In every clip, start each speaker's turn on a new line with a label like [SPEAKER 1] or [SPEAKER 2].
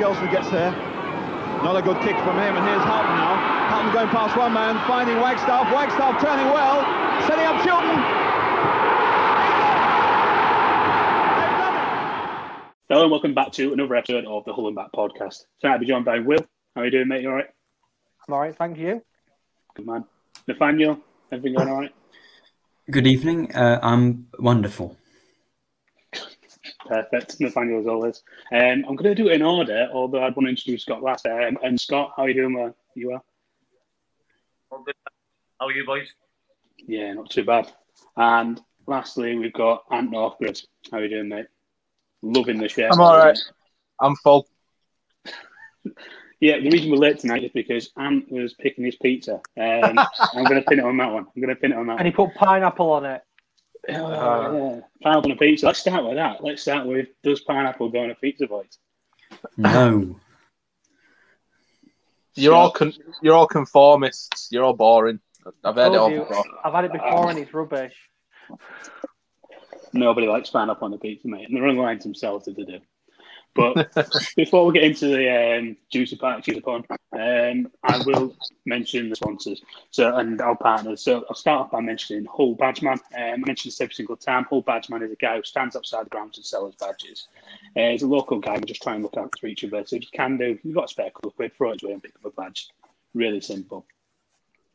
[SPEAKER 1] Gelsler gets there. Not a good kick from him, and here's Halton now. Halton going past one man, finding Wagstaff. Wagstaff turning well, setting up Chilton.
[SPEAKER 2] Hello and welcome back to another episode of the Hull and Back podcast. Tonight I'll be joined by Will. How are you doing, mate? You all right?
[SPEAKER 3] I'm all right, thank you.
[SPEAKER 2] Good man. Nathaniel, everything going all right?
[SPEAKER 4] Good evening. Uh, I'm wonderful.
[SPEAKER 2] Perfect. Nathaniel, as always. Um, I'm going to do it in order, although I'd want to introduce Scott last. Um, and Scott, how are you doing? Where you are?
[SPEAKER 5] All good. How are you, boys?
[SPEAKER 2] Yeah, not too bad. And lastly, we've got Ant Northgrid. How are you doing, mate? Loving the shirt.
[SPEAKER 6] I'm all right. I'm full.
[SPEAKER 2] Yeah, the reason we're late tonight is because Ant was picking his pizza. Um, I'm going to pin it on that one. I'm going to pin it on that
[SPEAKER 3] And he put pineapple on it.
[SPEAKER 2] Oh, uh, yeah. Pineapple on a pizza. Let's start with that. Let's start with does pineapple go on a pizza bite?
[SPEAKER 4] No.
[SPEAKER 6] You're all con- you're all conformists. You're all boring. I've heard it all
[SPEAKER 3] you,
[SPEAKER 6] before.
[SPEAKER 3] I've had it before and it's rubbish.
[SPEAKER 2] Nobody likes pineapple on a pizza, mate. And they're on lines themselves if they do. But before we get into the um, juicy part, juicy pun, um, I will mention the sponsors so and our partners. So I'll start off by mentioning Hull Badgeman. Um, I mention this every single time. Hull Badgeman is a guy who stands outside the grounds and sells badges. Uh, he's a local guy. We just try and look out for each other. So if you can do, you've got a spare couple of quid, throw it away and pick up a badge. Really simple.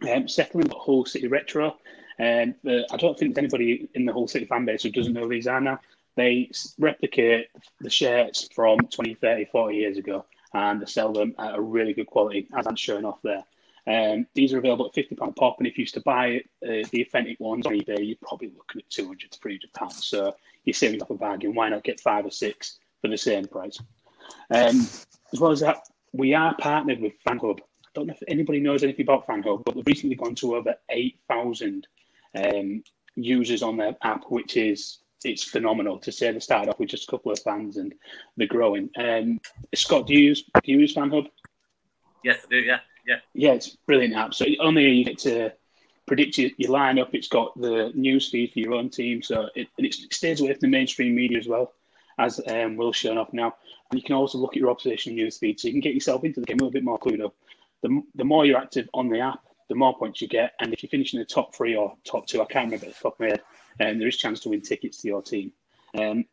[SPEAKER 2] Um, secondly, we've got Hull City Retro. Um, uh, I don't think there's anybody in the Hull City fan base who doesn't know who these are now. They replicate the shirts from 20, 30, 40 years ago and they sell them at a really good quality, as I'm showing off there. Um, these are available at £50 a pop, and if you used to buy uh, the authentic ones on eBay, you're probably looking at 200 to 300 pounds. So you're saving up a bargain. Why not get five or six for the same price? Um, as well as that, we are partnered with FanHub. I don't know if anybody knows anything about FanHub, but we've recently gone to over 8,000 um, users on their app, which is it's phenomenal to say they started off with just a couple of fans and they're growing. Um, Scott, do you use do you use FanHub?
[SPEAKER 5] Yes, I do. Yeah, yeah.
[SPEAKER 2] Yeah, it's a brilliant app. So only you get to predict your, your lineup. It's got the news feed for your own team, so it, and it stays away from the mainstream media as well, as um, Will's shown off now. And you can also look at your opposition news feed, so you can get yourself into the game a little bit more clued up. The, the more you're active on the app, the more points you get. And if you finish in the top three or top two, I can't remember the top my head, um, there is chance to win tickets to your team. Um,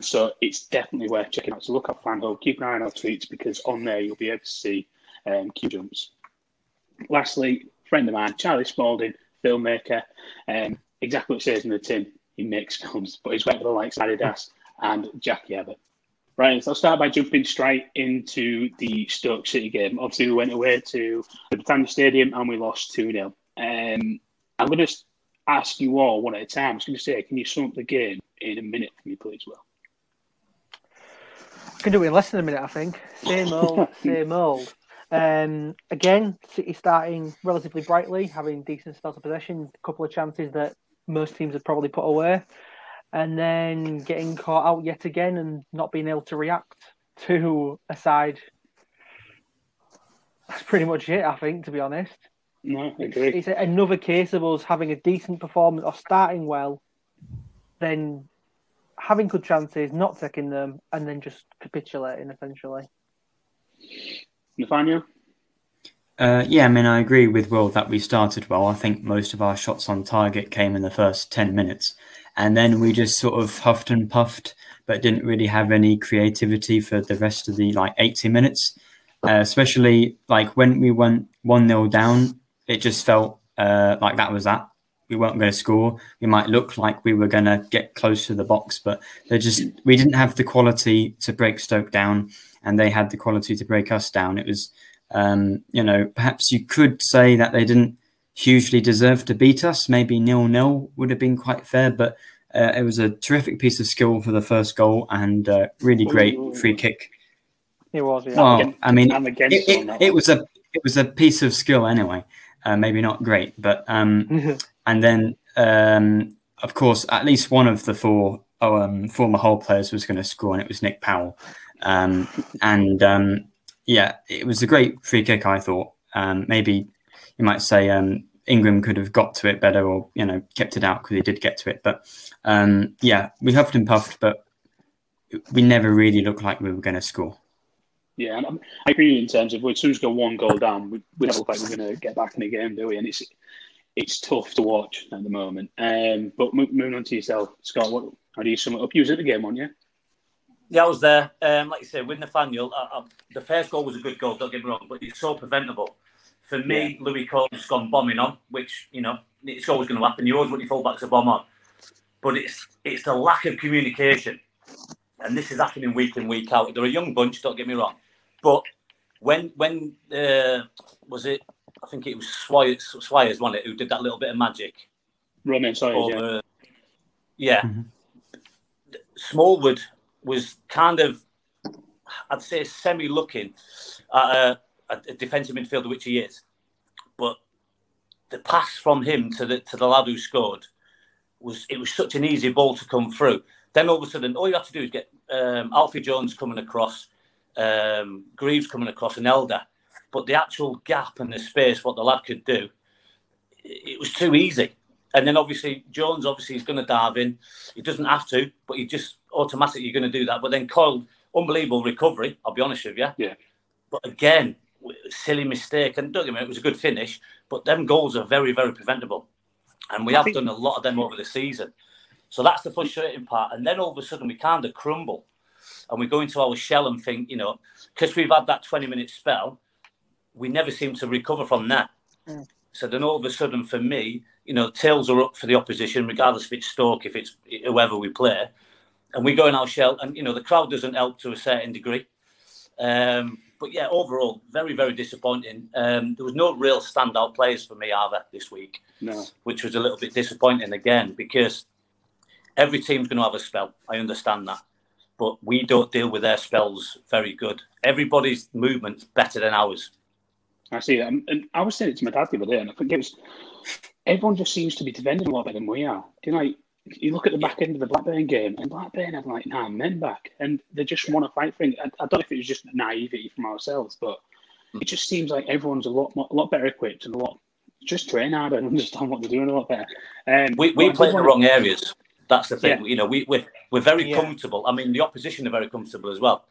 [SPEAKER 2] so it's definitely worth checking out. So look up FanHub, keep an eye on our tweets because on there you'll be able to see um, Q jumps. Lastly, friend of mine, Charlie Spalding, filmmaker. Um, exactly what it says in the tin, he makes films, but he's worked with the likes of Adidas and Jackie Abbott. Right, so I'll start by jumping straight into the Stoke City game. Obviously, we went away to the Britannia Stadium and we lost 2 0. Um, I'm going to ask you all one at a time. I was going to say, can you sum up the game in a minute for me, please, Will?
[SPEAKER 3] I can do it in less than a minute, I think. Same old, same old. Um, again, City starting relatively brightly, having decent spells of possession, a couple of chances that most teams would probably put away, and then getting caught out yet again and not being able to react to a side. That's pretty much it, I think, to be honest.
[SPEAKER 2] No, I agree.
[SPEAKER 3] It's another case of us having a decent performance or starting well, then having good chances, not taking them, and then just capitulating essentially.
[SPEAKER 2] Nathaniel?
[SPEAKER 4] Uh, yeah, I mean, I agree with Will that we started well. I think most of our shots on target came in the first 10 minutes. And then we just sort of huffed and puffed, but didn't really have any creativity for the rest of the like 80 minutes. Uh, especially like when we went 1 0 down, it just felt uh, like that was that. We weren't going to score. We might look like we were going to get close to the box, but they just we didn't have the quality to break Stoke down, and they had the quality to break us down. It was, um, you know, perhaps you could say that they didn't hugely deserve to beat us. Maybe nil nil would have been quite fair, but uh, it was a terrific piece of skill for the first goal and uh, really great free kick.
[SPEAKER 3] It was, yeah.
[SPEAKER 4] Well,
[SPEAKER 2] against-
[SPEAKER 4] I mean, it, it, it was a it was a piece of skill anyway. Uh, maybe not great, but um, and then um, of course at least one of the four oh, um, former Hull players was going to score, and it was Nick Powell. Um, and um, yeah, it was a great free kick. I thought um, maybe you might say um, Ingram could have got to it better, or you know kept it out because he did get to it. But um, yeah, we huffed and puffed, but we never really looked like we were going to score.
[SPEAKER 2] Yeah, and I'm- I agree in terms of as soon as we one goal down, we, we don't look like we're going to get back in the game, do we? And it's it's tough to watch at the moment. Um, but moving on to yourself, Scott, what, how do you sum it up? You was at the game, weren't you?
[SPEAKER 5] Yeah, I was there. Um, like you said, with Nathaniel, I, I, the first goal was a good goal. Don't get me wrong, but it's so preventable. For me, Lewie Coyle's gone bombing on, which you know it's always going to happen. You always want your fullbacks to bomb on, but it's it's the lack of communication, and this is happening week in week out. They're a young bunch. Don't get me wrong, but when when uh, was it? I think it was Swires, Swires, wasn't it, who did that little bit of magic
[SPEAKER 2] Romaine Sawyers, yeah.
[SPEAKER 5] over. Yeah.
[SPEAKER 4] Mhm.
[SPEAKER 5] Smallwood was kind of, I'd say, semi looking at a, a defensive midfielder, which he is. But the pass from him to the to the lad who scored was it was such an easy ball to come through. Then all of a sudden, all you have to do is get um, Alfie Jones coming across, um, Greaves coming across, and Elder. But the actual gap and the space, what the lad could do, it was too easy. And then obviously Jones, obviously he's going to dive in. He doesn't have to, but he just automatically going to do that. But then Coyle, unbelievable recovery. I'll be honest with you.
[SPEAKER 2] Yeah.
[SPEAKER 5] But again, silly mistake. And don't get me wrong, it was a good finish. But them goals are very, very preventable, and we
[SPEAKER 2] I
[SPEAKER 5] have
[SPEAKER 2] think-
[SPEAKER 5] done a lot of them over the season. So that's the frustrating part. And then all of a sudden we kind of crumble, and we go into our shell and think, you know, because we've had that twenty-minute spell, we never seem to recover from that.
[SPEAKER 3] Mm.
[SPEAKER 5] So then all of a sudden, for me, you know, tails are up for the opposition, regardless if it's Stoke, if it's whoever we play, and we go in our shell, and you know, the crowd doesn't help to a certain degree. Um, but yeah, overall, very, very disappointing. Um, there was no real standout players for me either this week,
[SPEAKER 2] No.
[SPEAKER 5] which was a little bit disappointing again because every team's going to have a spell. I understand that, but we don't deal with their spells very good. Everybody's movement's better than ours.
[SPEAKER 2] I see that. And- I was saying it to my dad the other day, and I think it was everyone just seems to be defending a lot better than we are. Do you know, like, you look at the back end of the Blackburn game, and Blackburn had like nine men back, and they just want to fight for it. I, I don't know if it was just naivety from ourselves, but it just seems like everyone's a lot more, a lot better equipped and a lot just train harder and understand what they're doing a lot better. Um,
[SPEAKER 5] We, we play in the wrong areas. That's the thing.
[SPEAKER 2] Yeah.
[SPEAKER 5] You know, we, we're, we're very
[SPEAKER 3] Yeah.
[SPEAKER 5] comfortable. I mean, the opposition are very comfortable as well.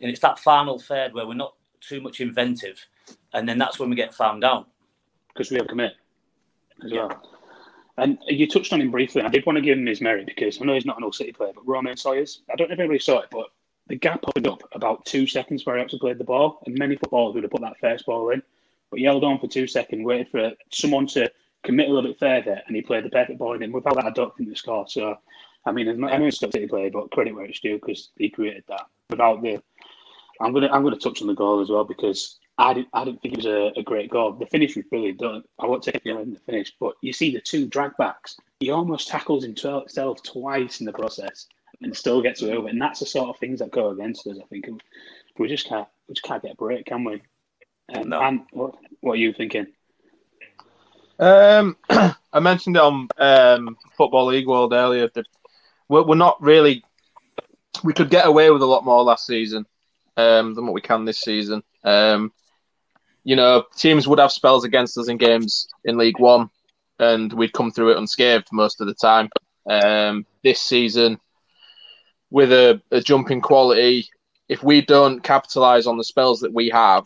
[SPEAKER 5] And it's that final third where we're not too much inventive. And then that's when we get found out.
[SPEAKER 2] because we have commit as
[SPEAKER 5] Yeah.
[SPEAKER 2] well. And you touched on him briefly. I did want to give him his merit because I know he's not an All City player, but Romaine Sawyers, I don't know if anybody saw it, but the gap opened up about two seconds where he actually played the ball, and many footballers would have put that first ball in, but he held on for two seconds, waited for someone to commit a little bit further, and he played the perfect ball in. And without that, I don't think they scored. So, I mean, I know still a City player, but credit where it's due because he created that. Without the, I'm gonna I'm gonna touch on the goal as well because I didn't I didn't think it was a, a great goal. The finish was brilliant. Don't, I won't take it away from the finish, but you see the two drag backs. He almost tackles himself twice in the process and still gets away with it. And that's the sort of things that go against us. I think And we just can't we just can't get a break, can we? Um,
[SPEAKER 5] No.
[SPEAKER 2] And what what are you thinking?
[SPEAKER 6] Um, I mentioned it on um, Football League World earlier that we're, we're not really. We could get away with a lot more last season um, than what we can this season. Um, you know, teams would have spells against us in games in League One, and we'd come through it unscathed most of the time. Um, this season, with a, a jump in quality, if we don't capitalise on the spells that we have,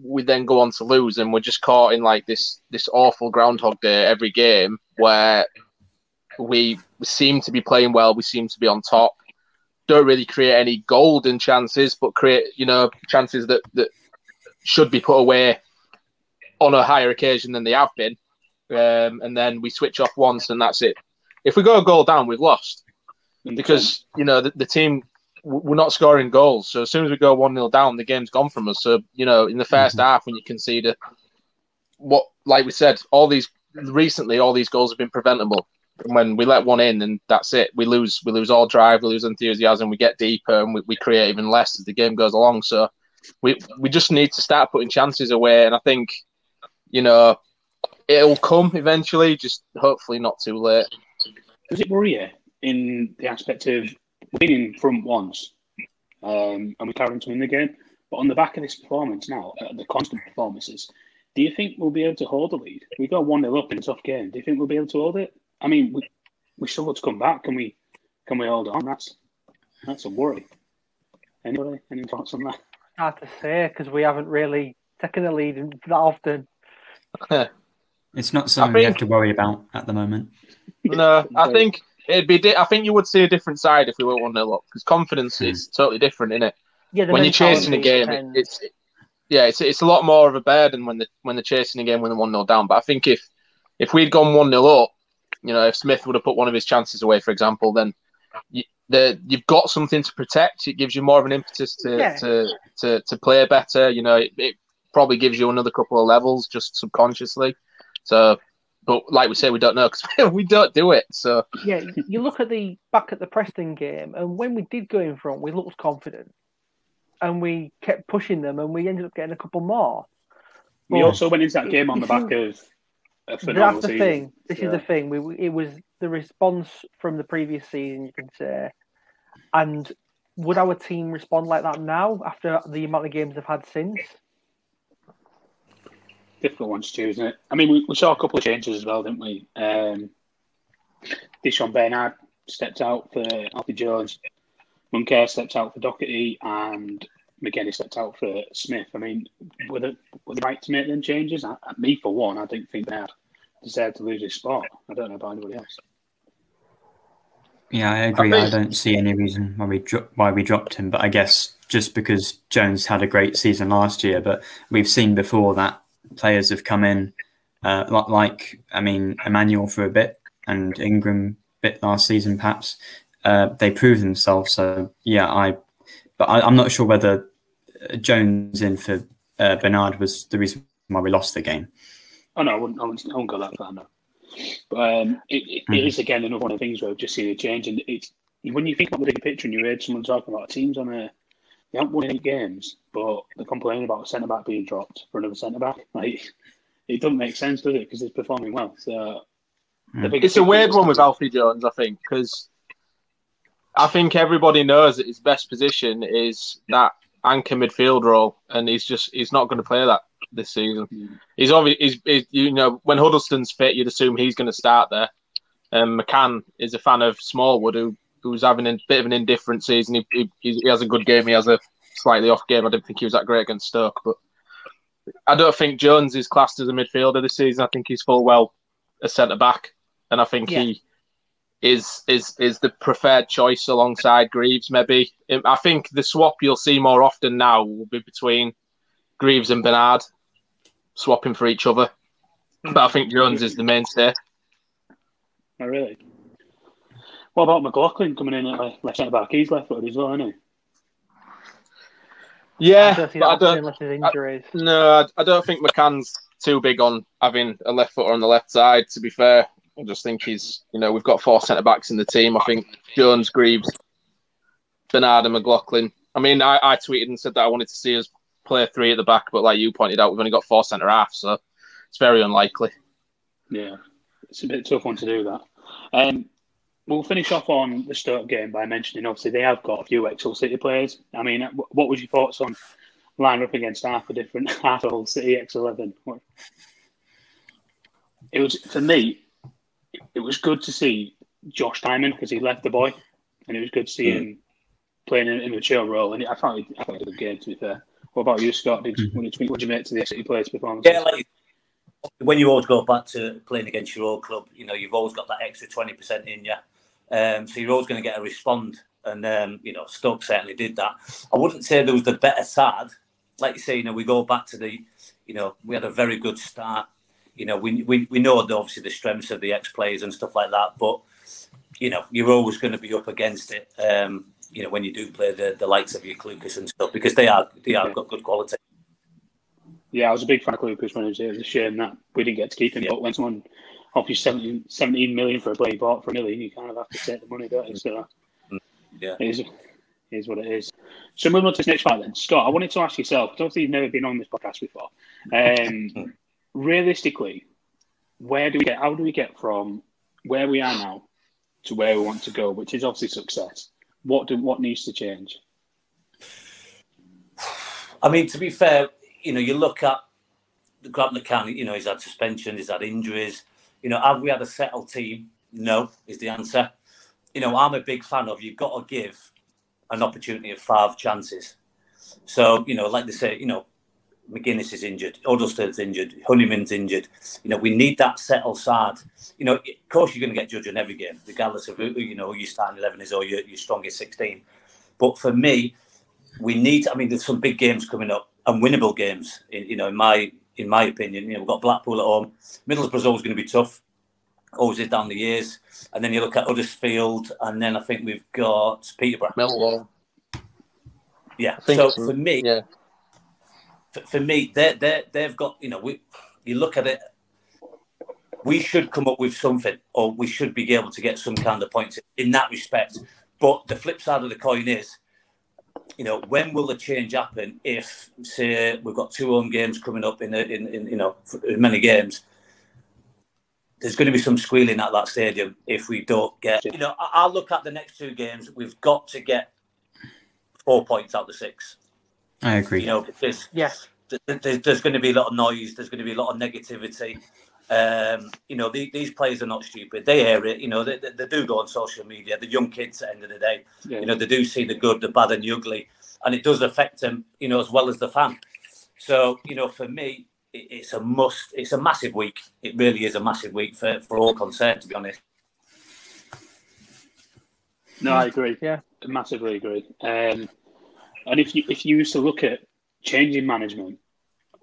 [SPEAKER 6] we then go on to lose, and we're just caught in like this this awful groundhog day every game where we seem to be playing well, we seem to be on top, don't really create any golden chances, but create you know chances that that should be put away on a higher occasion than they have been, um, and then we switch off once and that's it. If we go a goal down, we've lost because you know the, the team we're not scoring goals. So as soon as we go one 0 down, the game's gone from us. So you know, in the 1st half, when you concede a, what, like we said, all these recently, all these goals have been preventable. And when we let one in, and that's it, we lose. We lose all drive, we lose enthusiasm, we get deeper, and we, we create even less as the game goes along. So we we just need to start putting chances away. And I think, you know, it'll come eventually. Just hopefully not too late.
[SPEAKER 2] Does it worry you in the aspect of we've been front once um, and we carried on to win the game, but on the back of this performance now, uh, the constant performances, do you think we'll be able to hold the lead? We got one 0 up in a tough game. Do you think we'll be able to hold it? I mean, we we struggle to come back. Can we can we hold on? That's that's a worry. Anybody? Any thoughts on that?
[SPEAKER 3] hard to say because we haven't really taken the lead that often.
[SPEAKER 4] It's not something we have to worry about at the moment.
[SPEAKER 6] No, I think it'd be. Di- I think you would see a different side if we were one 0 up because confidence hmm. is totally different, isn't it?
[SPEAKER 3] Yeah,
[SPEAKER 6] when you're chasing a game, it,
[SPEAKER 3] and-
[SPEAKER 6] it's yeah, it's it's a lot more of a burden when the when they're chasing a game when they're one 0 down. But I think if if we'd gone one 0 up, you know, if Smith would have put one of his chances away, for example, then you, the you've got something to protect. It gives you more of an impetus to
[SPEAKER 3] Yeah.
[SPEAKER 6] to, to to play better. You know, it, it probably gives you another couple of levels just subconsciously. So, but like we say, we don't know because we don't do it. So
[SPEAKER 3] yeah, you look at the back at the Preston game, and when we did go in front, we looked confident, and we kept pushing them, and we ended up getting a couple more.
[SPEAKER 2] We also went into that game on the back of a phenomenal
[SPEAKER 3] That's the
[SPEAKER 2] season.
[SPEAKER 3] thing. This is the thing. We we- it was the response from the previous season, you can say, and would our team respond like that now after the amount of games they've had since?
[SPEAKER 2] Difficult one to choose, isn't it? I mean, we, we saw a couple of changes as well, didn't we? Um, Di'Shon Bernard stepped out for Alfie Jones, Moncur stepped out for Doherty, and McGinnis stepped out for Smith. I mean, were they, were they right to make them changes? I, me, for one, I didn't think Bernard deserved to lose his spot. I don't know about anybody else.
[SPEAKER 4] Yeah, I agree. I,
[SPEAKER 6] think-
[SPEAKER 4] don't see any reason why we dro- why we dropped him, but I guess just because Jones had a great season last year, but we've seen before that players have come in, uh, li- like I mean Emmanuel for a bit and Ingram bit last season, perhaps. Uh, they proved themselves. So yeah, I, but I, I'm not sure whether uh, Jones in for uh, Bernard was the reason why we lost the game.
[SPEAKER 2] Oh no, I wouldn't. I wouldn't, I wouldn't go that far. No, but um, it, it, it
[SPEAKER 4] Mhm.
[SPEAKER 2] is again another one of the things where we've just seen a change, and it's when you think about the bigger picture, and you heard someone talking about teams on a they haven't won any games, but they're complaining about a centre back being dropped for another centre back. Like it doesn't make sense, does it? Because it's performing well. So the
[SPEAKER 4] Mm.
[SPEAKER 6] it's a weird one with Alfie Jones, I think, because I think everybody knows that his best position is that anchor midfield role, and he's just he's not going to play that this season. He's obviously he's, he's you know when Huddlestone's fit, you'd assume he's going to start there. Um, McCann is a fan of Smallwood, who who's having a bit of an indifferent season. He, he, he has a good game, he has a slightly off game. I didn't think he was that great against Stoke, but I don't think Jones is classed as a midfielder this season. I think he's full well a centre back, and I think
[SPEAKER 3] Yeah.
[SPEAKER 6] he is is is the preferred choice alongside Greaves. Maybe Um, I think the swap you'll see more often now will be between Greaves and Bernard, swapping for each other. But I think Jones is the mainstay.
[SPEAKER 2] Oh, really? What about McLoughlin coming in at left, left centre back? He's left footed as well, isn't he?
[SPEAKER 6] Yeah,
[SPEAKER 3] I don't see
[SPEAKER 6] but I don't.
[SPEAKER 3] happening unless there's.
[SPEAKER 6] No, I, I don't think McCann's too big on having a left footer on the left side. To be fair, I just think he's, you know, we've got four centre backs in the team. I think Jones, Greaves, Bernard, and McLoughlin. I mean, I, I tweeted and said that I wanted to see us play three at the back, but like you pointed out, we've only got four centre halves, so it's very unlikely.
[SPEAKER 2] Yeah, it's a bit tough one to do that. Um, we'll finish off on the Stoke game by mentioning obviously they have got a few Exeter City players. I mean, what was your thoughts on lining up against half a different half of Hull City X eleven? It was for me. It was good to see Josh Tymon because he left the boy, and it was good to see hmm. him playing in, in a mature role. And I thought he, I thought he did a good game. To be fair, what about you, Scott? Did you, what did you, what did you make to the Exeter players' performance?
[SPEAKER 5] Yeah, like when you always go back to playing against your old club, you know, you've always got that extra 20% in you. Um, so you're always going to get a respond. And, um, you know, Stoke certainly did that. I wouldn't say there was the better side. Like you say, you know, we go back to the, you know, we had a very good start. You know, we, we, we know the, obviously the strengths of the ex players and stuff like that. But, you know, you're always going to be up against it. Um, you know, when you do play the, the likes of your Clucas and stuff, because they are they are got good quality.
[SPEAKER 2] Yeah, I was a big fan of Clucas when he was here. It was a shame that we didn't get to keep him. But when someone you 17, 17 million for a player bought for a million, you kind of have to take the money, don't you? So
[SPEAKER 5] Yeah.
[SPEAKER 2] it is, it is what it is. So moving on to this next part then. Scott, I wanted to ask yourself, 'cause obviously you've never been on this podcast before. Um, realistically, where do we get, how do we get from where we are now to where we want to go, which is obviously success? What do, what needs to change?
[SPEAKER 5] I mean, to be fair, you know, you look at the Grant McCann, you know, he's had suspension, he's had injuries. You know, have we had a settled team? No, is the answer. You know, I'm a big fan of you've got to give an opportunity of five chances. So you know, like they say, you know, McGuinness is injured, Huddlestone's injured, Honeyman's injured. You know, we need that settled side. You know, of course you're going to get judged in every game, regardless of who you know who your starting eleven is or your, your strongest sixteen. But for me, we need. I mean, there's some big games coming up and winnable games. In, you know, in my in my opinion, you know, we've got Blackpool at home. Middlesbrough's always going to be tough. Always is down the years. And then you look at Huddersfield, and then I think we've got Peterborough.
[SPEAKER 6] Millwall.
[SPEAKER 5] Yeah. So
[SPEAKER 6] so.
[SPEAKER 5] for me,
[SPEAKER 6] Yeah.
[SPEAKER 5] for, for me, they they they've got you know we you look at it, we should come up with something, or we should be able to get some kind of points in that respect. But the flip side of the coin is, you know, when will the change happen? If say we've got two home games coming up in a, in, in you know in many games. There's going to be some squealing at that stadium if we don't get. You know, I- I'll look at the next two games. We've got to get four points out of the six.
[SPEAKER 4] I agree.
[SPEAKER 5] You know, because
[SPEAKER 3] Yes.
[SPEAKER 5] th- th- there's, there's going to be a lot of noise. There's going to be a lot of negativity. Um, you know, the, these players are not stupid. They hear it. You know, they, they, do go on social media. The young kids at the end of the day,
[SPEAKER 2] Yeah.
[SPEAKER 5] you know, they do see the good, the bad, and the ugly, and it does affect them. You know, as well as the fan. So, you know, for me, it, it's a must. It's a massive week. It really is a massive week for for all concerned. To be honest.
[SPEAKER 2] No, I agree.
[SPEAKER 3] Yeah.
[SPEAKER 2] Massively agree. Um, and if you if you used to look at changing management,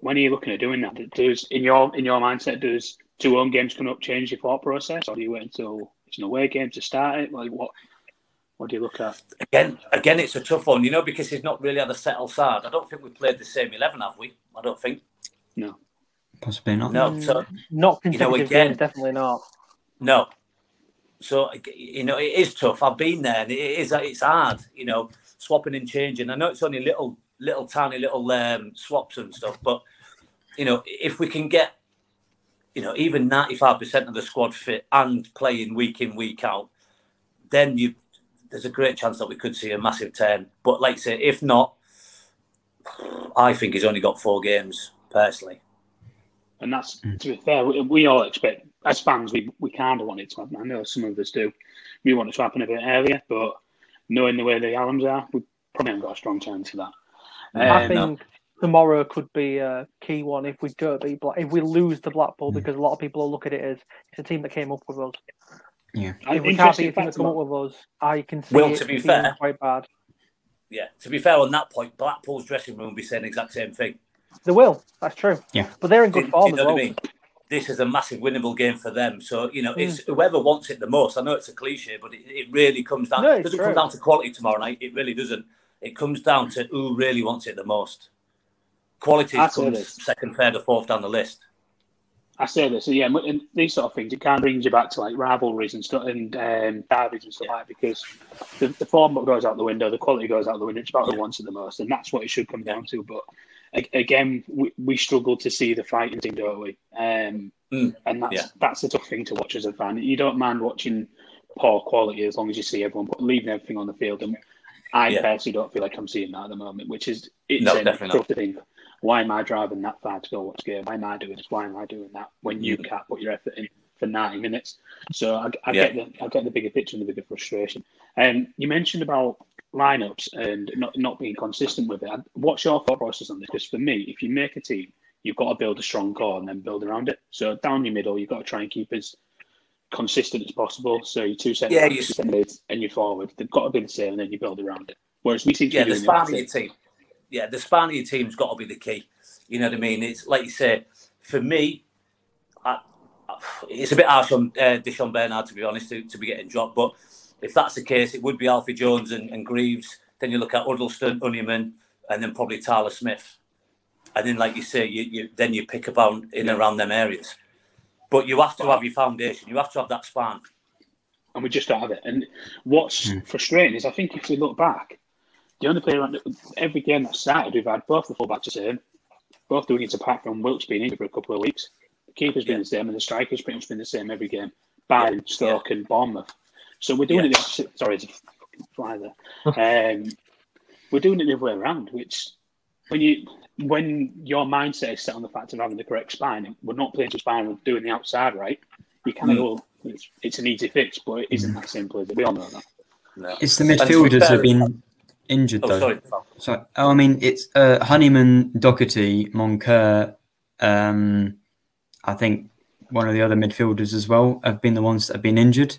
[SPEAKER 2] when are you looking at doing that? Does in your in your mindset does two home games coming up change your thought process, or do you wait until it's an away game to start it? Like what? What do you look at?
[SPEAKER 5] Again, again, it's a tough one, you know, because he's not really had a settled side. I don't think we played the same eleven, have we? I don't think.
[SPEAKER 2] No.
[SPEAKER 4] Possibly not.
[SPEAKER 5] No. So mm.
[SPEAKER 3] Not
[SPEAKER 5] You know, again-
[SPEAKER 3] games, definitely not.
[SPEAKER 5] No. So you know, it is tough. I've been there, and it is. It's hard. You know, swapping and changing. I know it's only little, little tiny little um, swaps and stuff, but you know, if we can get, you know, even ninety-five percent of the squad fit and playing week in week out, then you there's a great chance that we could see a massive turn. But like I say, if not, I think he's only got four games personally.
[SPEAKER 2] And that's to be fair, we, we all expect as fans we, we kind of want it to happen. I know some of us do. We want it to happen a bit earlier, but knowing the way the Allams are, we probably haven't got a strong chance for that.
[SPEAKER 3] I think tomorrow could be a key one if we don't beat Black. If we lose to Blackpool,
[SPEAKER 4] Mm.
[SPEAKER 3] because a lot of people will look at it as it's a team that came up with us.
[SPEAKER 4] Yeah.
[SPEAKER 3] If we can't
[SPEAKER 2] interesting
[SPEAKER 3] beat a team that come up with us, I can see
[SPEAKER 5] Well,
[SPEAKER 3] it
[SPEAKER 5] to be fair-
[SPEAKER 3] quite bad.
[SPEAKER 5] Yeah. To be fair on that point, Blackpool's dressing room will be saying the exact same thing.
[SPEAKER 3] They will. That's true.
[SPEAKER 4] Yeah.
[SPEAKER 3] but they're in good
[SPEAKER 5] do
[SPEAKER 3] form
[SPEAKER 5] you know
[SPEAKER 3] as
[SPEAKER 5] what
[SPEAKER 3] well.
[SPEAKER 5] I mean? This is a massive winnable game for them. So you know, it's
[SPEAKER 3] Mm.
[SPEAKER 5] whoever wants it the most. I know it's a cliche, but it, it really comes down.
[SPEAKER 3] No,
[SPEAKER 5] it
[SPEAKER 3] it's
[SPEAKER 5] doesn't
[SPEAKER 3] true.
[SPEAKER 5] come down to quality tomorrow night. It really doesn't. It comes down to who really wants it the most. Quality comes second, third, or fourth down the list.
[SPEAKER 2] I say this, yeah, and these sort of things, it kind of brings you back to like rivalries and stuff and um, derbies and stuff like that because the, the form goes out the window, the quality goes out the window. It's about who wants it the most, and that's what it should come down to. But again, we, we struggle to see the fighting team, don't we? Um,
[SPEAKER 5] Mm,
[SPEAKER 2] and that's
[SPEAKER 5] yeah.
[SPEAKER 2] that's a tough thing to watch as a fan. You don't mind watching poor quality as long as you see everyone but leaving everything on the field. And I
[SPEAKER 5] Yeah.
[SPEAKER 2] personally don't feel like I'm seeing that at the moment, which is it's
[SPEAKER 5] No, definitely
[SPEAKER 2] to think. Why am I driving that far to go watch game? Why am I doing this? Why am I doing that? When you can't put your effort in for 90 minutes. So I, I
[SPEAKER 5] Yeah.
[SPEAKER 2] get the I get the bigger picture and the bigger frustration. Um, you mentioned about lineups and not not being consistent with it. What's your thought process on this? Because for me, if you make a team, you've got to build a strong core and then build around it. So down your middle, you've got to try and keep as consistent as possible. So your two centre
[SPEAKER 5] Yeah,
[SPEAKER 2] backs,
[SPEAKER 5] you-
[SPEAKER 2] mids, and your forward, they've got to be the same, and then you build around it. Whereas we seem to
[SPEAKER 5] Yeah,
[SPEAKER 2] be
[SPEAKER 5] the span of your team. Yeah, the span of your team's got to be the key. You know what I mean? It's like you say, for me, I, I- it's a bit harsh on uh, Di'Shon Bernard to be honest to, to be getting dropped. But if that's the case, it would be Alfie Jones and, and Greaves. Then you look at Uddleston, Honeyman, and then probably Tyler Smith. And then, like you say, you, you then you pick about in and around them areas. But you have to have your foundation. You have to have that span.
[SPEAKER 2] and we just don't have it. And what's
[SPEAKER 4] Hmm.
[SPEAKER 2] frustrating is I think if we look back, the only player on every game that started, we've had both the fullbacks the same, both doing it apart from Wilks being injured for a couple of weeks. The keeper's been
[SPEAKER 5] Yeah.
[SPEAKER 2] the same, and the striker's pretty much been the same every game, barring Stoke and Bournemouth. So we're doing
[SPEAKER 5] Yeah.
[SPEAKER 2] it. The sorry, it's a fucking fly there. um, we're doing it the other way around, which when you when your mindset is set on the fact of having the correct spine, we're not playing to spine, we're doing the outside right. You kind of
[SPEAKER 5] Mm.
[SPEAKER 2] go, it's, it's an easy fix, but it isn't that simple. Is it? We all know that.
[SPEAKER 5] No.
[SPEAKER 4] It's the
[SPEAKER 5] And to be
[SPEAKER 4] midfielders
[SPEAKER 5] fair-
[SPEAKER 4] have been injured
[SPEAKER 5] Oh,
[SPEAKER 4] though.
[SPEAKER 5] sorry.
[SPEAKER 4] So, oh, I mean, it's uh, Honeyman, Doherty, Moncur. Um, I think one of the other midfielders as well have been the ones that have been injured.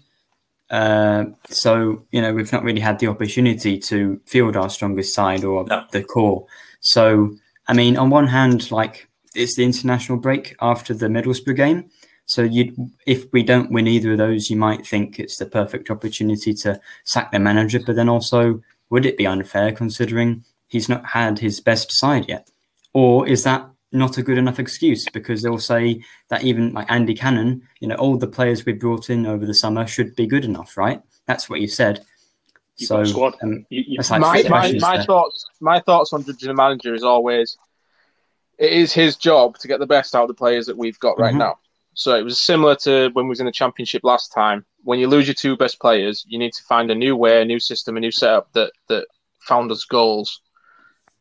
[SPEAKER 4] Uh, so you know we've not really had the opportunity to field our strongest side or
[SPEAKER 5] No.
[SPEAKER 4] the core. So I mean, on one hand, like it's the international break after the Middlesbrough game. So you, if we don't win either of those, you might think it's the perfect opportunity to sack the manager. But then also, would it be unfair considering he's not had his best side yet? Or is that not a good enough excuse? Because they'll say that even like Andy Cannon, you know, all the players we brought in over the summer should be good enough, right? That's what you said.
[SPEAKER 2] You've
[SPEAKER 4] so
[SPEAKER 2] got a squad.
[SPEAKER 4] um,
[SPEAKER 2] You, you,
[SPEAKER 4] like
[SPEAKER 6] my my, my thoughts my thoughts on judging a manager is always it is his job to get the best out of the players that we've got right
[SPEAKER 4] Mhm.
[SPEAKER 6] now. So it was similar to when we was in the championship last time. When you lose your two best players, you need to find a new way, a new system, a new setup that that found us goals.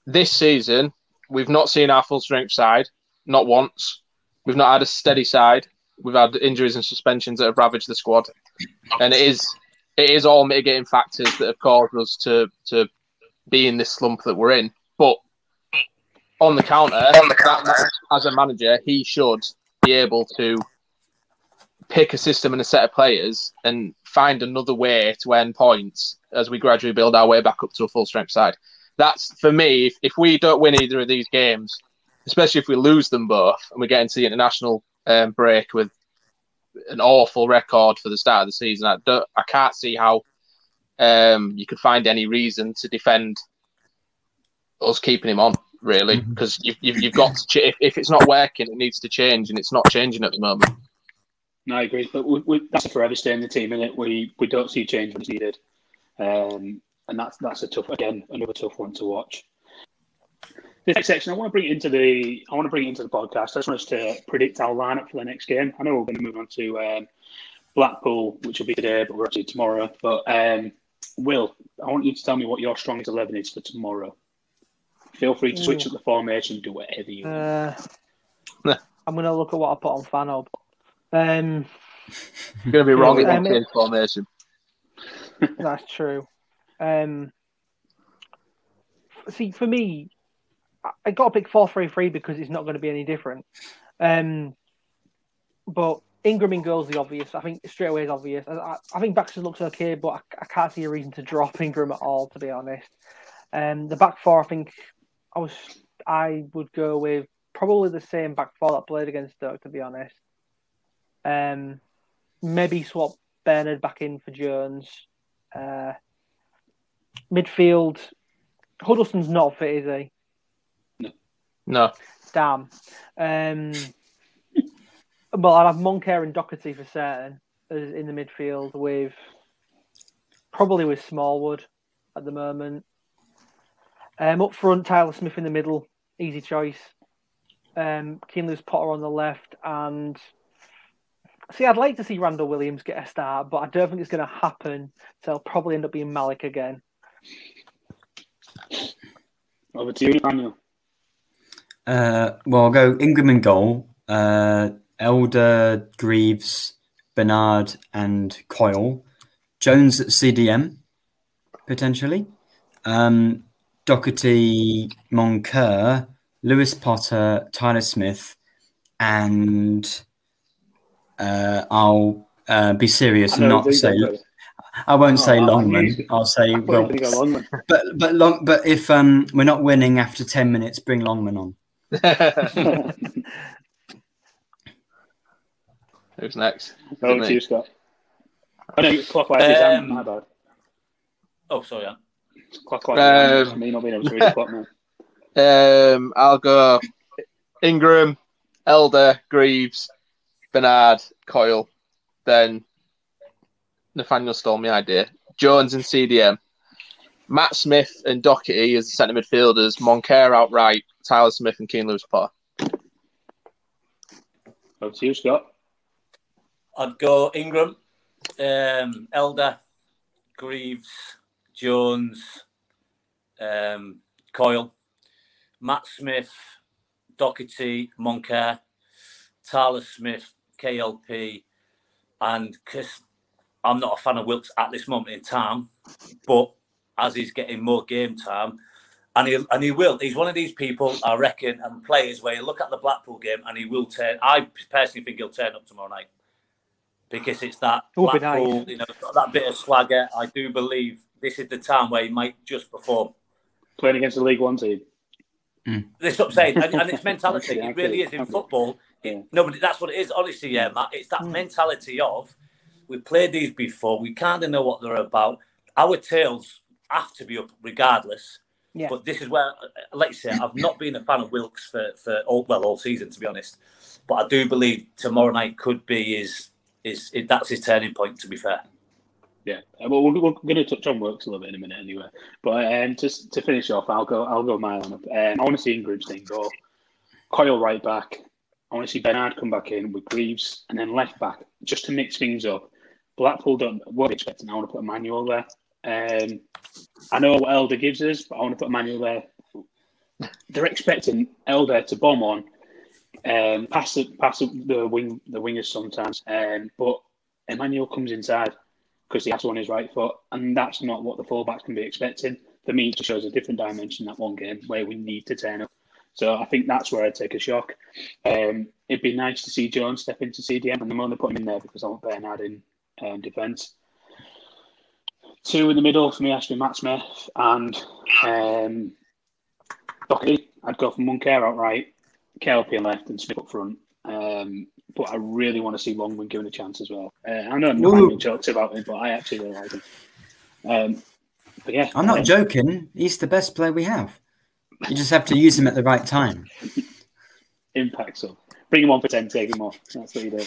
[SPEAKER 6] This season, we've not seen our full strength side, not once. We've not had a steady side. We've had injuries and suspensions that have ravaged the squad, and it is it is all mitigating factors that have caused us to to be in this slump that we're in. But on the counter, on the that, as a manager, he should be able to pick a system and a set of players and find another way to earn points as we gradually build our way back up to a full strength side. That's for me. If, if we don't win either of these games, especially if we lose them both and we get into the international um, break with an awful record for the start of the season, I don't, I can't see how um, you could find any reason to defend us keeping him on. Really, because you've, you've, you've got to ch- if, if it's not working, it needs to change, and it's not changing at the moment.
[SPEAKER 2] No, I agree. But we, we, that's a forever stay in the team, isn't it? We we don't see change when it's needed, um, and that's that's a tough again another tough one to watch. This next section, I want to bring it into the I want to bring it into the podcast. I just want us to predict our lineup for the next game. I know we're going to move on to um, Blackpool, which will be today, but we're actually tomorrow. But um, Will, I want you to tell me what your strongest eleven is for tomorrow. Feel free to switch
[SPEAKER 3] Ooh.
[SPEAKER 2] up the formation, do whatever you want.
[SPEAKER 3] Uh,
[SPEAKER 6] Nah.
[SPEAKER 3] I'm gonna look at what I put on FanHub. Um,
[SPEAKER 6] You're going to be wrong if
[SPEAKER 3] Um,
[SPEAKER 6] you change formation.
[SPEAKER 3] that's true. Um, see, for me, I- got a big four three three because it's not going to be any different. Um, but Ingram in goals is obvious. I think straight away is obvious. I, I, I think Baxter looks okay, but I, I can't see a reason to drop Ingram at all, to be honest. Um, the back four, I think I was I would go with probably the same back four that played against Stoke, to be honest. Um, maybe swap Bernard back in for Jones. Uh, midfield, Huddlestone's not fit, is he?
[SPEAKER 6] No,
[SPEAKER 3] Damn. Um, well, I'd have Moncur and Doherty for certain as in the midfield with probably with Smallwood at the moment. Um, up front, Tyler Smith in the middle, easy choice. Um, Keane Lewis Potter on the left, and see, I'd like to see Randell Williams get a start, but I don't think it's going to happen. So it'll probably end up being Mallik again.
[SPEAKER 2] Over to you, Daniel.
[SPEAKER 4] Uh, well, I'll go Ingram in goal, uh, Elder, Greaves, Bernard, and Coyle. Jones at CDM, potentially. Um, Doherty, Moncur, Lewis Potter, Tyler Smith, and uh, I'll uh, be serious and not say. I won't say
[SPEAKER 2] Oh, I
[SPEAKER 4] Longman. I'll say
[SPEAKER 2] I
[SPEAKER 4] well,
[SPEAKER 2] were gonna go Longman.
[SPEAKER 4] but but long. But if um we're not winning after ten minutes, bring Longman on.
[SPEAKER 6] who's next?
[SPEAKER 2] Over
[SPEAKER 6] Me.
[SPEAKER 2] to you, Scott. Oh, no, clockwise is
[SPEAKER 5] Um,
[SPEAKER 2] um, my bad.
[SPEAKER 5] Oh, sorry, Anne.
[SPEAKER 2] Clockwise
[SPEAKER 6] Um,
[SPEAKER 2] is me not being able to read the clock now.
[SPEAKER 6] Um, I'll go Ingram, Elder, Greaves, Bernard, Coyle. Then Nathaniel stole my idea. Jones and CDM. Matt Smith and Doherty as the centre midfielders. Moncur outright. Tyler Smith and Keane Lewis Potter.
[SPEAKER 2] Over to you, Scott.
[SPEAKER 5] I'd go Ingram, um, Elder, Greaves, Jones, um, Coyle, Matt Smith, Doherty, Moncur, Tyler Smith, KLP, and because I'm not a fan of Wilks at this moment in time, but as he's getting more game time. And he, and he will. He's one of these people, I reckon, and players where you look at the Blackpool game and he will turn. I personally think he'll turn up tomorrow night because it's that
[SPEAKER 3] Would be
[SPEAKER 5] Blackpool,
[SPEAKER 3] nice.
[SPEAKER 5] you know, that bit of swagger. I do believe this is the time where he might just perform.
[SPEAKER 2] Playing against the League One team. Hmm.
[SPEAKER 5] That's what I'm saying, and, and it's mentality.
[SPEAKER 2] Yeah,
[SPEAKER 5] it really is in football.
[SPEAKER 2] Yeah.
[SPEAKER 5] It, nobody. That's what it is. Honestly, yeah, Matt. It's that hmm. mentality of we've played these before. We kind of know what they're about. Our tails have to be up regardless.
[SPEAKER 3] Yeah.
[SPEAKER 5] But this is where, uh, like you say, I've not been a fan of Wilks for for all, well all season to be honest. But I do believe tomorrow night could be his is it, that's his turning point. To be fair.
[SPEAKER 2] Yeah, Uh, well, we're, we're going to touch on works a little bit in a minute anyway. But um, just to finish off, I'll go. I'll go my lineup. Um, I want to see Ingrimstein go. Coyle right back. I want to see Bernard come back in with Greaves, and then left back just to mix things up. Blackpool don't won't be expecting. I want to put Emmanuel there. Um, I know what Elder gives us, but I want to put Emmanuel there. They're expecting Elder to bomb on, um, pass the pass the wing the wingers sometimes, um, but Emmanuel comes inside because he has on his right foot, and that's not what the fullbacks can be expecting. For me, it shows a different dimension that one game where we need to turn up. So I think that's where I'd take a shock. Um, it'd be nice to see Jones step into CDM, and I'm only putting him in there because I want Bernard in um, defence. Two in the middle for me, actually, Matt Smith and um, Doherty. I'd go for Moncur outright, KLP on left, and Smith up front. Um, but I really want to see Longman given a chance as well. Uh, I know Nathaniel jokes about him, but I actually really like him. Um, but yeah,
[SPEAKER 4] I'm not
[SPEAKER 2] uh,
[SPEAKER 4] joking. He's the best player we have. You just have to use him at the right time.
[SPEAKER 2] impact so bring him on for 10 take him off that's what you do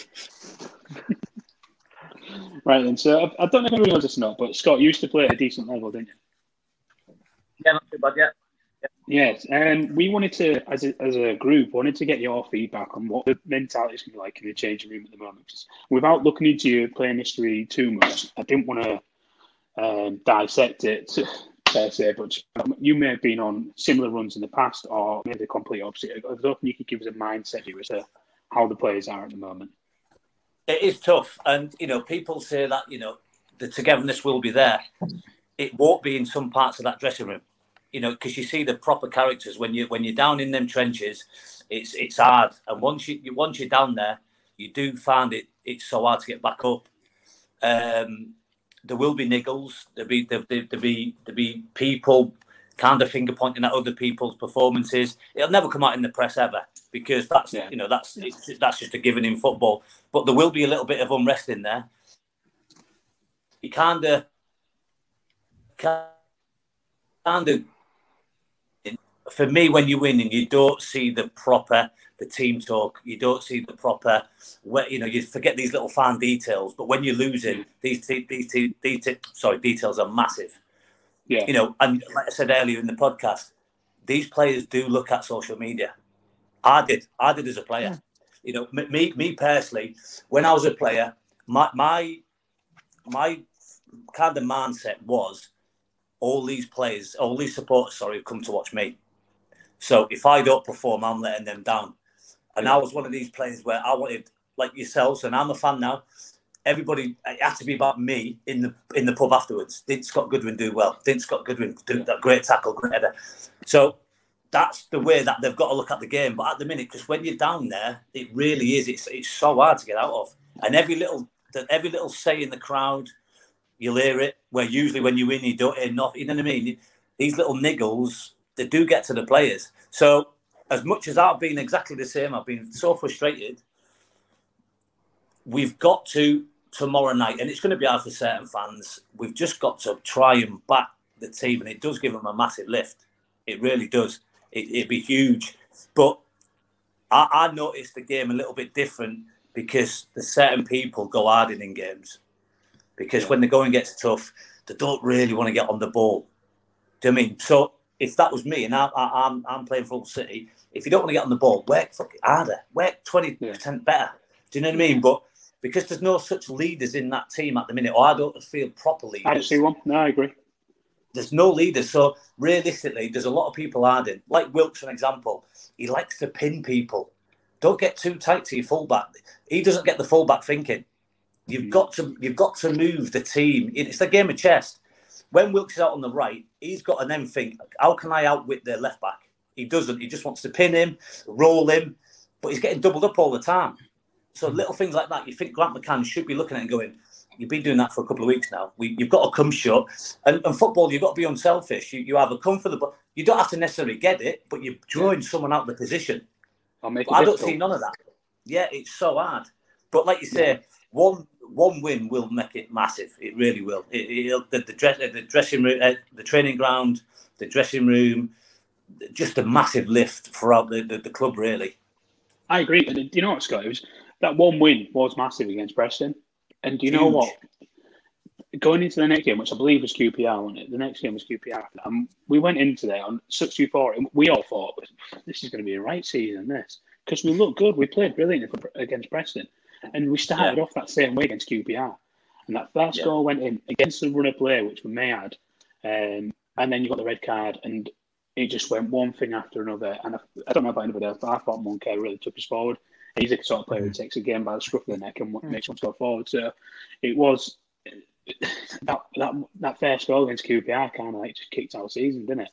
[SPEAKER 2] right then so I, I don't know if everyone knows this or not but Scott you used to play at a decent level didn't you
[SPEAKER 5] Yeah, not too bad yet.
[SPEAKER 2] yes and we wanted to as a, as a group wanted to get your feedback on what the mentality is going to be like in the changing room at the moment 'Cause without looking into your playing history too much I didn't want to um, dissect it per se, but you may have been on similar runs in the past or maybe the complete opposite. I was hoping you could give us a mindset view as to how the players are at the moment.
[SPEAKER 5] It is tough, and you know, people say that you know the togetherness will be there. It won't be in some parts of that dressing room, you know, because you see the proper characters when you when you're down in them trenches. It's it's hard, and once you once you're down there, you do find it it's so hard to get back up. Um, there will be niggles. There'll be there, there, there'll be there'll be people kind of finger pointing at other people's performances. It'll never come out in the press ever because that's
[SPEAKER 2] Yeah.
[SPEAKER 5] you know that's it's, that's just a given in football. But there will be a little bit of unrest in there. You kind of kind of for me when you win and you don't see the proper the team talk you don't see the proper where you know you forget these little fine details but when you're losing these these these, these, sorry details are massive
[SPEAKER 2] Yeah,
[SPEAKER 5] you know and like i said earlier in the podcast these players do look at social media. I did. I did as a player. You know me me personally when i was a player my my my kind of mindset was all these players all these supporters sorry have come to watch me. So if i don't perform i'm letting them down. And i was one of these players where i wanted like yourselves and i'm a fan now everybody it had to be about me in the in the pub afterwards. Did Scott Goodwin do well? Did Scott Goodwin do that great tackle, great header? So that's the way that they've got to look at the game. But at the minute, because when you're down there, it really is. It's it's so hard to get out of. And every little every little say in the crowd, you'll hear it. Where usually when you win, you don't hear nothing. You know what I mean? These little niggles, they do get to the players. So as much as I've been exactly the same, I've been so frustrated. We've got to tomorrow night, and it's going to be hard for certain fans. We've just got to try and back the team, and it does give them a massive lift. It really does. It, it'd be huge. But I, I noticed the game a little bit different because the certain people go hard in, in games. Because when the going gets tough, they don't really want to get on the ball. Do you know I mean? So if that was me and I, I, I'm, I'm playing for City, if you don't want to get on the ball, work fucking harder, work 20% better. Do you know what I mean? But because there's no such leaders in that team at the minute, or I don't feel properly.
[SPEAKER 2] I don't see one. No, I agree.
[SPEAKER 5] There's no leaders. So realistically, there's a lot of people harding. Like Wilks, for example, he likes to pin people. Don't get too tight to your fullback. He doesn't get the fullback thinking. You've got to you've got to move the team. It's the game of chess. when Wilks is out on the right, he's got an then think, how can I outwit their left back? He doesn't. He just wants to pin him, roll him, but he's getting doubled up all the time. So little things like that, you think Grant McCann should be looking at and going, you've been doing that for a couple of weeks now. We, you've got to come short. And, and football, you've got to be unselfish. You, you either come for the, you don't have to necessarily get it, but you're drawing someone out of the position.
[SPEAKER 2] I'll make
[SPEAKER 5] But
[SPEAKER 2] it
[SPEAKER 5] I don't see none of that. Yeah, it's so hard. But like you say, one one win will make it massive. It really will. It, the, the, dress, the dressing room, uh, the training ground, the dressing room, just a massive lift throughout the, the, the club. Really.
[SPEAKER 2] I agree. And you know what, Scott? It was that one win was massive against Preston. And do you know what? Going into the next game, which I believe was QPR, wasn't it? The next game was QPR. Um, we went into there on such euphoria. We all thought this is going to be a right season. This because we looked good. We played brilliantly for, against Preston, and we started
[SPEAKER 5] Yeah.
[SPEAKER 2] off that same way against QPR. And that first
[SPEAKER 5] Yeah.
[SPEAKER 2] goal went in against the runner play, which we may add. Um, and then you got the red card, and it just went one thing after another. And I, I don't know about anybody else, but I thought Moncur really took us forward. He's the sort of player who takes a game by the scruff of the neck and
[SPEAKER 3] Mm.
[SPEAKER 2] makes one go forward. So it was that that that first goal against QPR kind of like just kicked our season, didn't it?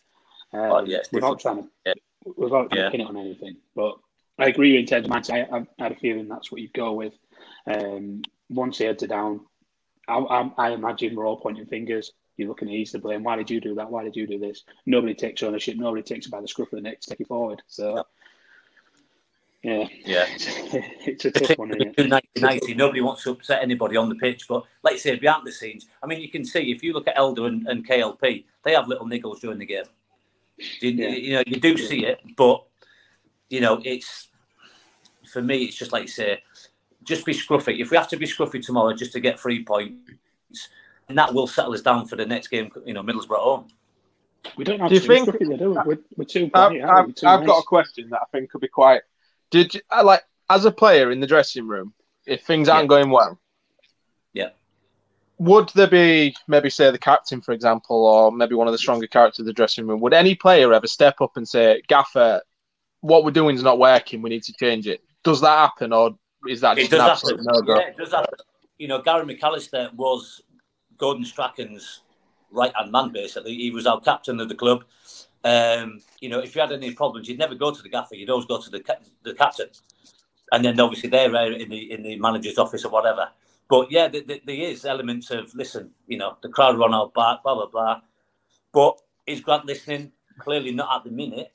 [SPEAKER 2] Um,
[SPEAKER 5] Oh, yeah, it's
[SPEAKER 2] without trying to,
[SPEAKER 5] Yeah.
[SPEAKER 2] without
[SPEAKER 5] Yeah.
[SPEAKER 2] picking it on anything. But I agree in terms of mindset. I, I had a feeling that's what you'd go with. Um, once the heads are down, I, I, I imagine we're all pointing fingers. You're looking at ease to blame. Why did you do that? Why did you do this? Nobody takes ownership. Nobody takes it by the scruff of the neck to take it forward. So, yeah,
[SPEAKER 5] Yeah.
[SPEAKER 2] it's a tough one. Isn't it?
[SPEAKER 5] Two ninety ninety. Nobody wants to upset anybody on the pitch, but like I say, behind the scenes, I mean, you can see if you look at Elder and, and KLP, they have little niggles during the game. You,
[SPEAKER 2] Yeah.
[SPEAKER 5] you know, you do see it, but you know, it's for me, it's just like you say, just be scruffy. If we have to be scruffy tomorrow just to get three points, and that will settle us down for the next game. You know, Middlesbrough at home.
[SPEAKER 2] We don't have
[SPEAKER 6] Do you
[SPEAKER 2] to
[SPEAKER 6] think-
[SPEAKER 2] be scruffy, though, do we? We're, we're too
[SPEAKER 6] I've,
[SPEAKER 2] bright.
[SPEAKER 6] I've,
[SPEAKER 2] We're too
[SPEAKER 6] I've got a question that I think could be quite. Did you, I like as a player in the dressing room, if things aren't
[SPEAKER 5] Yeah.
[SPEAKER 6] going well?
[SPEAKER 5] Yeah.
[SPEAKER 6] Would there be maybe say the captain, for example, or maybe one of the stronger characters in the dressing room? Would any player ever step up and say, "Gaffer, what we're doing is not working. We need to change it"? Does that happen, or is that
[SPEAKER 5] It
[SPEAKER 6] just an
[SPEAKER 5] does
[SPEAKER 6] absolute
[SPEAKER 5] happen.
[SPEAKER 6] no?
[SPEAKER 5] Yeah, it does happen. You know, Gary McAllister was Gordon Strachan's right hand man, basically. He was our captain of the club. Um, you know, if you had any problems, you'd never go to the gaffer, you'd always go to the, ca- the captain. And then obviously they're in the in the manager's office or whatever. But yeah, there, there- is elements of listen, you know, the crowd run our back, blah blah blah. But is Grant listening? Clearly not at the minute,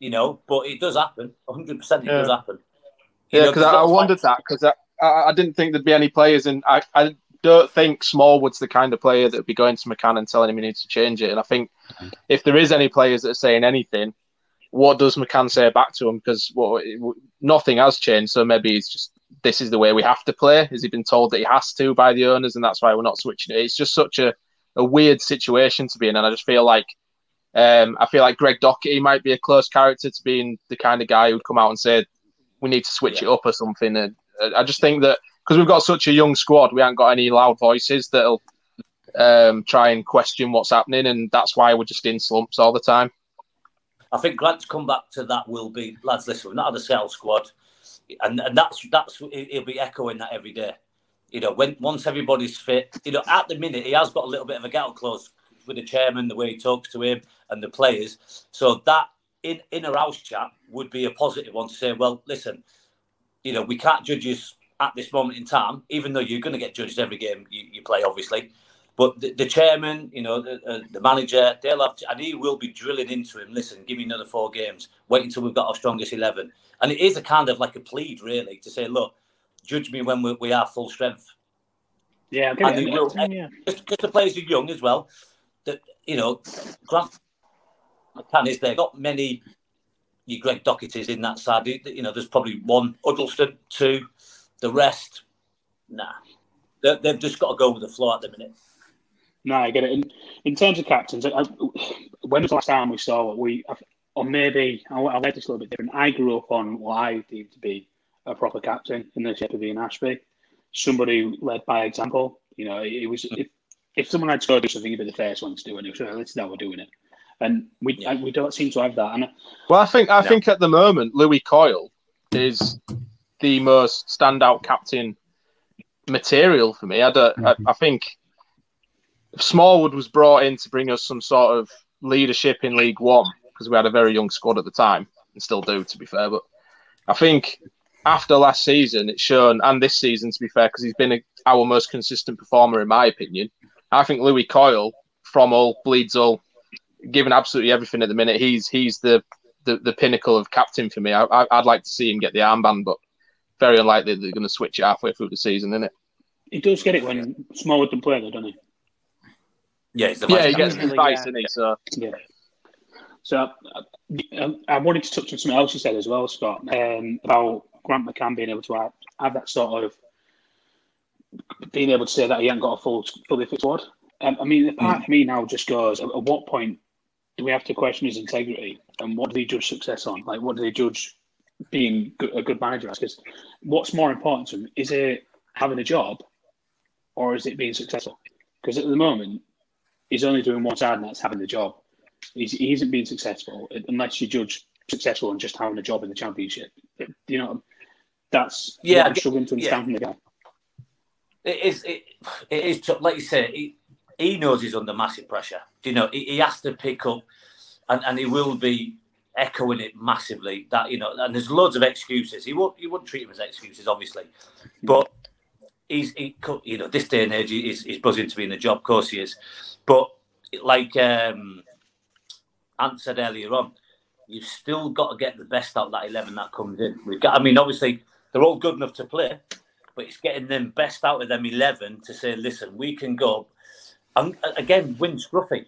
[SPEAKER 5] you know. But it does happen. 100 percent, it
[SPEAKER 6] Yeah.
[SPEAKER 5] does happen. You
[SPEAKER 6] Yeah, because I, I wondered that because I, I, I didn't think there'd be any players, and I, I don't think Smallwood's the kind of player that would be going to McCann and telling him he needs to change it. And I think if there is any players that are saying anything, what does McCann say back to him? Because well, it- nothing has changed, so maybe it's just this is the way we have to play. Has he been told that he has to by the owners, and that's why we're not switching it? It's just such a, a weird situation to be in, and I just feel like. Um, I feel like Greg Docherty might be a close character to being the kind of guy who'd come out and say, we need to switch it up or something. And uh, I just think that because we've got such a young squad, we haven't got any loud voices that'll um, try and question what's happening, and that's why we're just in slumps all the time.
[SPEAKER 5] I think Grant's come back to that will be lads. Listen, we've not a sales squad, and and that's that's he'll be echoing that every day. You know, when once everybody's fit, you know, at the minute he has got a little bit of a get out close with the chairman, the way he talks to him and the players. So that in in a house chat would be a positive one to say, well, listen, you know, we can't judge you at this moment in time, even though you're going to get judged every game you, you play, obviously. But the, the chairman, you know, the, uh, the manager, they'll have, to, and he will be drilling into him. Listen, give me another four games. Wait until we've got our strongest eleven. And it is a kind of like a plead, really, to say, look, judge me when we, we are full strength.
[SPEAKER 2] Yeah,
[SPEAKER 5] And will-
[SPEAKER 2] Yeah.
[SPEAKER 5] Just because the players are young as well. That you know, Grant McCann is there. Not many. You Greg Docherty's in that side. You know, there's probably one Huddlestone, two. The rest, nah. They've just got to go with the flow at the minute.
[SPEAKER 2] No, I get it. In, in terms of captains, I, I, when was the last time we saw what we, or maybe I, I read this a little bit different. I grew up on what I deemed to be a proper captain in the shape of Ian Ashbee, somebody who led by example. You know, it, was if, if someone had to go do something, he'd be the first one to do it. So let's know we're doing it, and we
[SPEAKER 5] Yeah.
[SPEAKER 2] we don't seem to have that. And
[SPEAKER 6] Well, I think I
[SPEAKER 5] No.
[SPEAKER 6] think at the moment Lewie Coyle is the most standout captain material for me. I don't. I, I think Smallwood was brought in to bring us some sort of leadership in League One because we had a very young squad at the time and still do, to be fair. But I think after last season, it's shown, and this season, to be fair, because he's been a, our most consistent performer, in my opinion. I think Lewie Coyle, from all, bleeds all, given absolutely everything at the minute, he's he's the the, the pinnacle of captain for me. I, would like to see him get the armband, but very unlikely they're going to switch it halfway through the season, isn't it?
[SPEAKER 2] He does get it when Smallwood doesn't play, though, doesn't he?
[SPEAKER 5] Yeah, he's the
[SPEAKER 6] yeah, he gets the advice, yeah. he?
[SPEAKER 2] So yeah. So I, I, wanted to touch on something else you said as well, Scott, um, about Grant McCann being able to have, have, that sort of being able to say that he hasn't got a full fully fit squad. Um, I mean, the part mm. for me now just goes: at, at what point do we have to question his integrity, and what do they judge success on? Like, what do they judge being a good manager? As? Because what's more important to him is it having a job, or is it being successful? Because at the moment, he's only doing one side, and that's having the job. He's, he isn't being successful unless you judge successful and just having a job in the championship. You know, that's yeah. I'm struggling to understand yeah. from the guy.
[SPEAKER 5] It is. It, it is. Like you say, he, he knows he's under massive pressure. Do You know, he, he has to pick up, and, and he will be echoing it massively. That you know, and there's loads of excuses. He won't. He wouldn't treat them as excuses, obviously, but he's he, you know this day and age he's, he's buzzing to be in the job. Of course he is, but like um, Ant said earlier on, you've still got to get the best out of that eleven that comes in. We've got. I mean, obviously they're all good enough to play, but it's getting them best out of them eleven to say, listen, we can go and again win scruffy.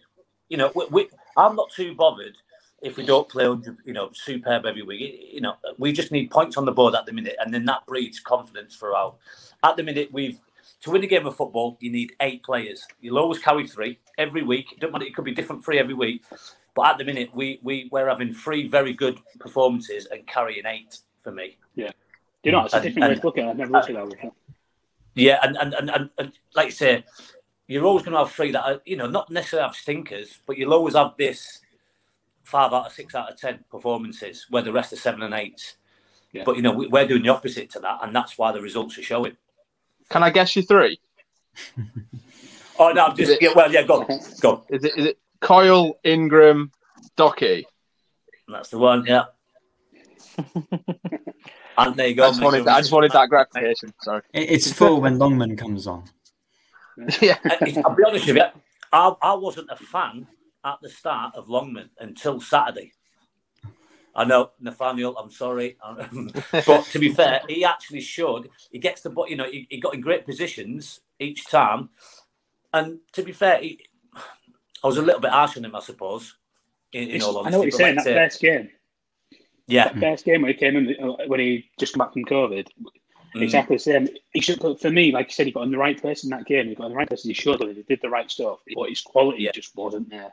[SPEAKER 5] You know, we, we, I'm not too bothered if we don't play, you know, superb every week. You know, we just need points on the board at the minute, and then that breeds confidence throughout. At the minute, we've to win a game of football, you need eight players. You'll always carry three every week. It don't matter; it could be different three every week. But at the minute, we we we're having three very good performances and carrying eight for me.
[SPEAKER 2] Yeah, you know, it's a different and, way to look at it. I've never looked at that before.
[SPEAKER 5] Yeah, and and, and and and like I say, you're always going to have three that are, you know, not necessarily have stinkers, but you'll always have this five out of six out of ten performances where the rest are seven and eight. Yeah. But you know, we're doing the opposite to that, and that's why the results are showing.
[SPEAKER 6] Can I guess you three?
[SPEAKER 5] oh no, I'm just it, yeah, well, yeah, go on, go. On.
[SPEAKER 6] Is it is it Coyle, Ingram, Docky?
[SPEAKER 5] That's the one, yeah. and there you go.
[SPEAKER 6] I just, wanted, I just wanted that gratification. Sorry.
[SPEAKER 4] It's full when Longman comes on.
[SPEAKER 5] yeah. I'll be honest with you. I, I wasn't a fan at the start of Longman until Saturday. I know Nathaniel. I'm sorry, but to be fair, he actually showed he gets the you know he, he got in great positions each time, and to be fair, he, I was a little bit harsh on him, I suppose. In, in all honesty,
[SPEAKER 2] I know what you're saying. That first game,
[SPEAKER 5] yeah,
[SPEAKER 2] that first game when he came in uh, when he just come back from COVID, mm. exactly the same. He should, for me, like you said, he got in the right place in that game. He got in the right place. He showed that he did the right stuff, but his quality yeah. just wasn't there.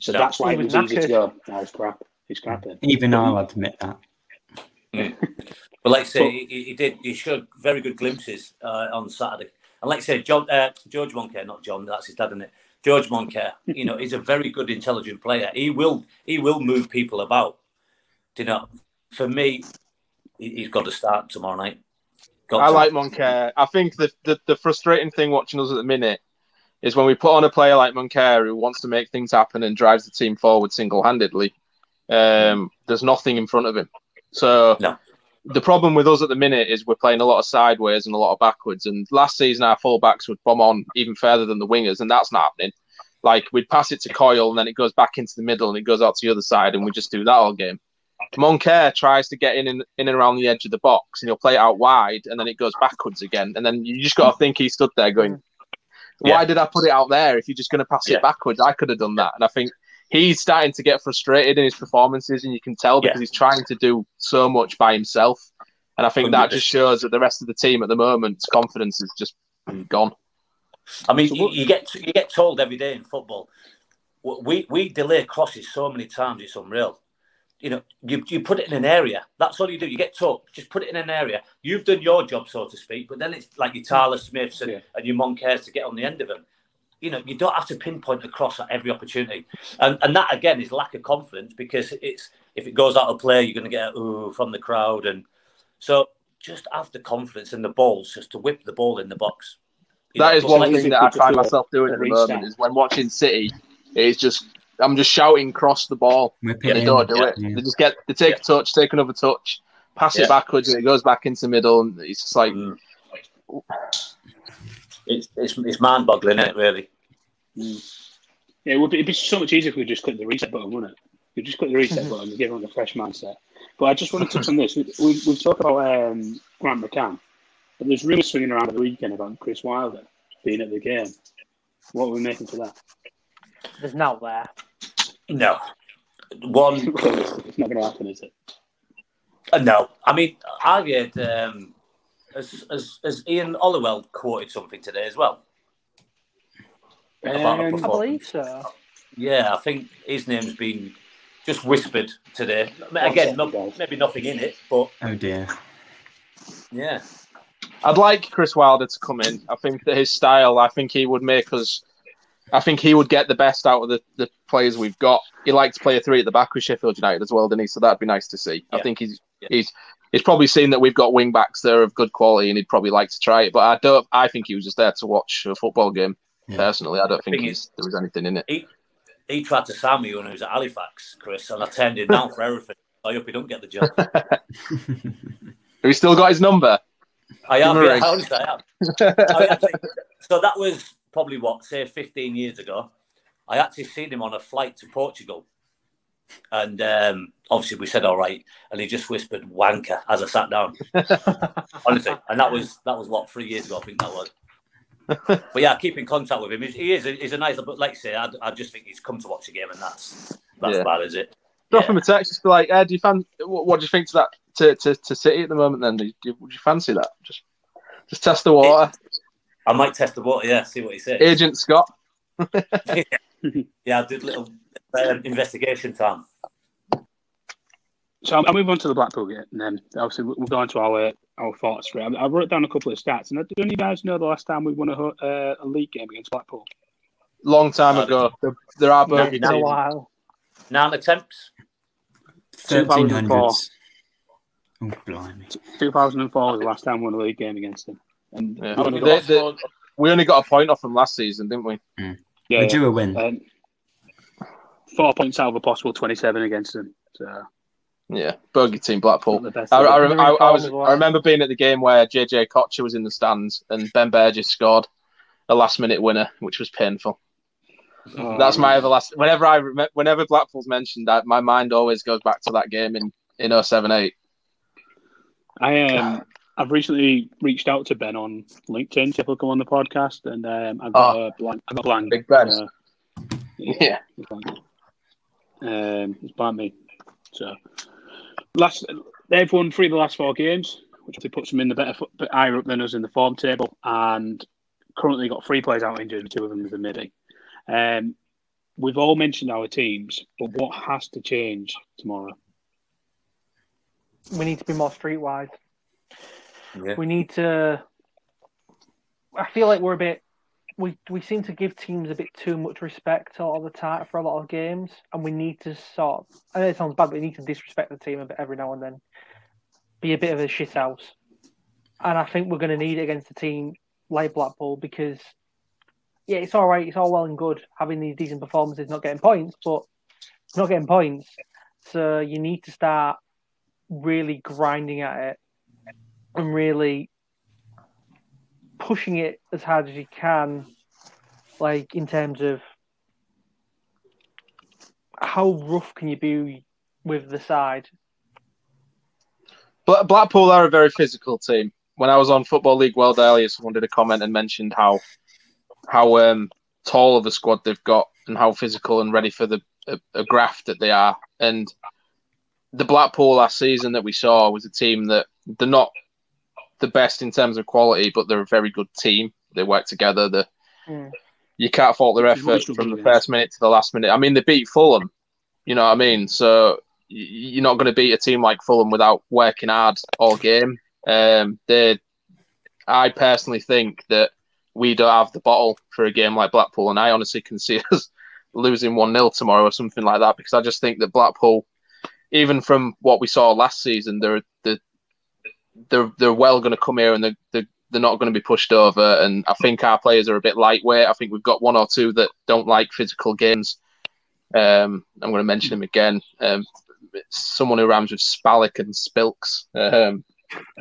[SPEAKER 2] So no, that's why it was, was easy to go. No, it's crap. He's crap.
[SPEAKER 4] Even I'll admit that.
[SPEAKER 5] Mm. But like I say, he, he, did. He showed very good glimpses uh, on Saturday. And like I say, John, uh, George Moncur, not John, that's his dad, isn't it? George Moncur, you know, he's a very good, intelligent player. He will, he will move people about. Do you know? For me, he, has got to start tomorrow night.
[SPEAKER 6] Got I to. like Moncur. I think the, the the frustrating thing watching us at the minute is when we put on a player like Moncur who wants to make things happen and drives the team forward single handedly. Um, there's nothing in front of him. So
[SPEAKER 5] no.
[SPEAKER 6] the problem with us at the minute is we're playing a lot of sideways and a lot of backwards. And last season our fullbacks would bomb on even further than the wingers, and that's not happening. Like we'd pass it to Coyle and then it goes back into the middle and it goes out to the other side, and we just do that all game. Moncur tries to get in, in in and around the edge of the box and he'll play it out wide and then it goes backwards again. And then you just got to think he stood there going, Why yeah. did I put it out there if you're just going to pass yeah. it backwards? I could have done that. And I think he's starting to get frustrated in his performances, and you can tell because yeah. he's trying to do so much by himself. And I think that just shows that the rest of the team at the moment's confidence is just gone.
[SPEAKER 5] I mean, you, you get you get told every day in football. We we delay crosses so many times; it's unreal. You know, you, you put it in an area. That's all you do. You get told, just put it in an area. You've done your job, so to speak. But then it's like your Tyler Smiths and, yeah. and your Moncurs to get on the end of them you know, you don't have to pinpoint across at every opportunity. And and that again is lack of confidence because it's if it goes out of play, you're going to get ooh from the crowd. And so just have the confidence in the balls just to whip the ball in the box. You
[SPEAKER 6] That
[SPEAKER 5] know,
[SPEAKER 6] is one
[SPEAKER 5] like-
[SPEAKER 6] thing that I
[SPEAKER 2] good
[SPEAKER 6] find myself doing at the moment is when watching City, it's just I'm just shouting cross the ball.
[SPEAKER 4] Whip
[SPEAKER 6] They
[SPEAKER 4] it in.
[SPEAKER 6] don't do it.
[SPEAKER 4] Yeah.
[SPEAKER 6] They just get they take a touch, take another touch, pass
[SPEAKER 5] Yeah.
[SPEAKER 6] it backwards, and it goes back into the middle, and it's just like
[SPEAKER 5] Mm. It's, it's, it's mind boggling, isn't it, really?
[SPEAKER 2] Yeah, it would be, it'd be so much easier if we just click the reset button, wouldn't it? You just click the reset button and give everyone a fresh mindset. But I just want to touch on this. We, we, we've talked about um, Grant McCann, but there's rumours swinging around the weekend about Chris Wilder being at the game. What are we making for that?
[SPEAKER 3] There's now there.
[SPEAKER 5] No. One,
[SPEAKER 2] it's not going to happen, is it?
[SPEAKER 5] uh, no. I mean, I heard, um, as, as, as Ian Holloway quoted something today as well. About
[SPEAKER 2] Um,
[SPEAKER 3] I believe so.
[SPEAKER 5] Yeah, I think his name's been just whispered today. I again, not, maybe nothing in it, but
[SPEAKER 4] Oh dear.
[SPEAKER 5] yeah.
[SPEAKER 6] I'd like Chris Wilder to come in. I think that his style, I think he would make us. I think he would get the best out of the, the players we've got. He likes to play a three at the back with Sheffield United as well, didn't he? So that'd be nice to see. I think he's
[SPEAKER 5] Yeah.
[SPEAKER 6] he's he's probably seen that we've got wing backs there of good quality, and he'd probably like to try it. But I don't. I think he was just there to watch a football game.
[SPEAKER 4] Yeah.
[SPEAKER 6] Personally, I don't think
[SPEAKER 5] Thing
[SPEAKER 6] he's, there was anything in it.
[SPEAKER 5] He he tried to sign me when he was at Halifax, Chris, and I turned him down for everything. I hope he don't get the job.
[SPEAKER 6] Have you still got his number?
[SPEAKER 5] I have,
[SPEAKER 6] Give him a
[SPEAKER 5] yeah,
[SPEAKER 6] ring.
[SPEAKER 5] honestly, I have. I actually, so that was probably what, say, 15 years ago. I actually seen him on a flight to Portugal. And um, obviously we said all right, and he just whispered wanker as I sat down. Honestly, and that was that was what three years ago I think that was. But yeah, keep in contact with him. He- is a, he's a nice, but like I say, I, I just think he's come to watch the game, and that's that's
[SPEAKER 6] Yeah.
[SPEAKER 5] about is it.
[SPEAKER 6] Drop
[SPEAKER 5] Yeah.
[SPEAKER 6] him a text. Just be like, eh, do you fan? What, what do you think to that to, to, to City at the moment? Then do you, would you fancy that? Just just test the water.
[SPEAKER 5] I might test the water, yeah, see what he says.
[SPEAKER 6] Agent Scott.
[SPEAKER 5] Yeah, I did a little um, investigation time.
[SPEAKER 2] So I'll, I'll move on to the Blackpool game, and then obviously we'll go on to our our thoughts. I, I wrote down a couple of stats, and do any of you guys know the last time we won a, ho- uh, a league game against Blackpool?
[SPEAKER 6] Long time
[SPEAKER 5] Oh,
[SPEAKER 6] ago. There, there are bogey
[SPEAKER 3] It's been a while.
[SPEAKER 5] Nine attempts.
[SPEAKER 4] Thirteen
[SPEAKER 2] 2004.
[SPEAKER 4] Oh blimey.
[SPEAKER 2] 2004 was the last time we won a league game against them. And
[SPEAKER 6] Yeah.
[SPEAKER 2] we only
[SPEAKER 6] They-
[SPEAKER 2] got-
[SPEAKER 6] they- we only got a point off them last season, didn't we?
[SPEAKER 2] yeah,
[SPEAKER 4] We're due a win.
[SPEAKER 2] um, four points out of a possible 27 against them. So
[SPEAKER 6] Yeah, bogey team Blackpool.
[SPEAKER 2] not the.
[SPEAKER 6] I, I,
[SPEAKER 3] They're
[SPEAKER 6] rem-
[SPEAKER 3] in
[SPEAKER 6] I, I was. I remember being at the game where JJ Okocha was in the stands and Ben Burgess scored a last-minute winner, which was painful.
[SPEAKER 2] Oh,
[SPEAKER 6] That's my everlast. Whenever I rem- whenever Blackpool's mentioned, that my mind always goes back to that game in in 07-8.
[SPEAKER 2] I um I've recently reached out to Ben on LinkedIn to come on the podcast, and um, I got a blank. I got a blank.
[SPEAKER 6] Big Ben.
[SPEAKER 2] uh,
[SPEAKER 6] Yeah,
[SPEAKER 2] it's blank. Um, it's blank me. So last they've won three of the last four games, which obviously puts them in the better foot, bit higher up than us in the form table, and currently got three players out injured, two of them is a midi. Um, we've all mentioned our teams, but what has to change tomorrow?
[SPEAKER 3] We need to be more streetwise.
[SPEAKER 5] Yeah.
[SPEAKER 3] We need to. I feel like we're a bit. We we seem to give teams a bit too much respect all the time for a lot of games, and we need to sort. I know it sounds bad, but we need to disrespect the team a bit every now and then. Be a bit of a shit house, and I think we're going to need it against a team like Blackpool because, yeah, it's all right. It's all well and good having these decent performances, not getting points, but not getting points. So you need to start really grinding at it and really pushing it as hard as you can, like in terms of how rough can you be with the side?
[SPEAKER 6] Bla- Blackpool are a very physical team. When I was on Football League World earlier, someone did a comment and mentioned how how um, tall of a squad they've got and how physical and ready for the a, a graft that they are. And the Blackpool last season that we saw was a team that they're not the best in terms of quality, but they're a very good team. They work together. The
[SPEAKER 3] Mm.
[SPEAKER 6] you can't fault their
[SPEAKER 2] Which is what we
[SPEAKER 6] effort
[SPEAKER 2] struggle
[SPEAKER 6] from the
[SPEAKER 2] against.
[SPEAKER 6] first minute to the last minute. I mean, they beat Fulham. You know what I mean? So you're not going to beat a team like Fulham without working hard all game. Um, they, I personally think that we don't have the bottle for a game like Blackpool, and I honestly can see us losing one 0 tomorrow or something like that because I just think that Blackpool, even from what we saw last season, they're they're they're, they're well going to come here and they're, they're they're not going to be pushed over. And I think our players are a bit lightweight. I think we've got one or two that don't like physical games. Um, I'm going to mention him again. Um, someone who rhymes with Spallick and Spilks. Um,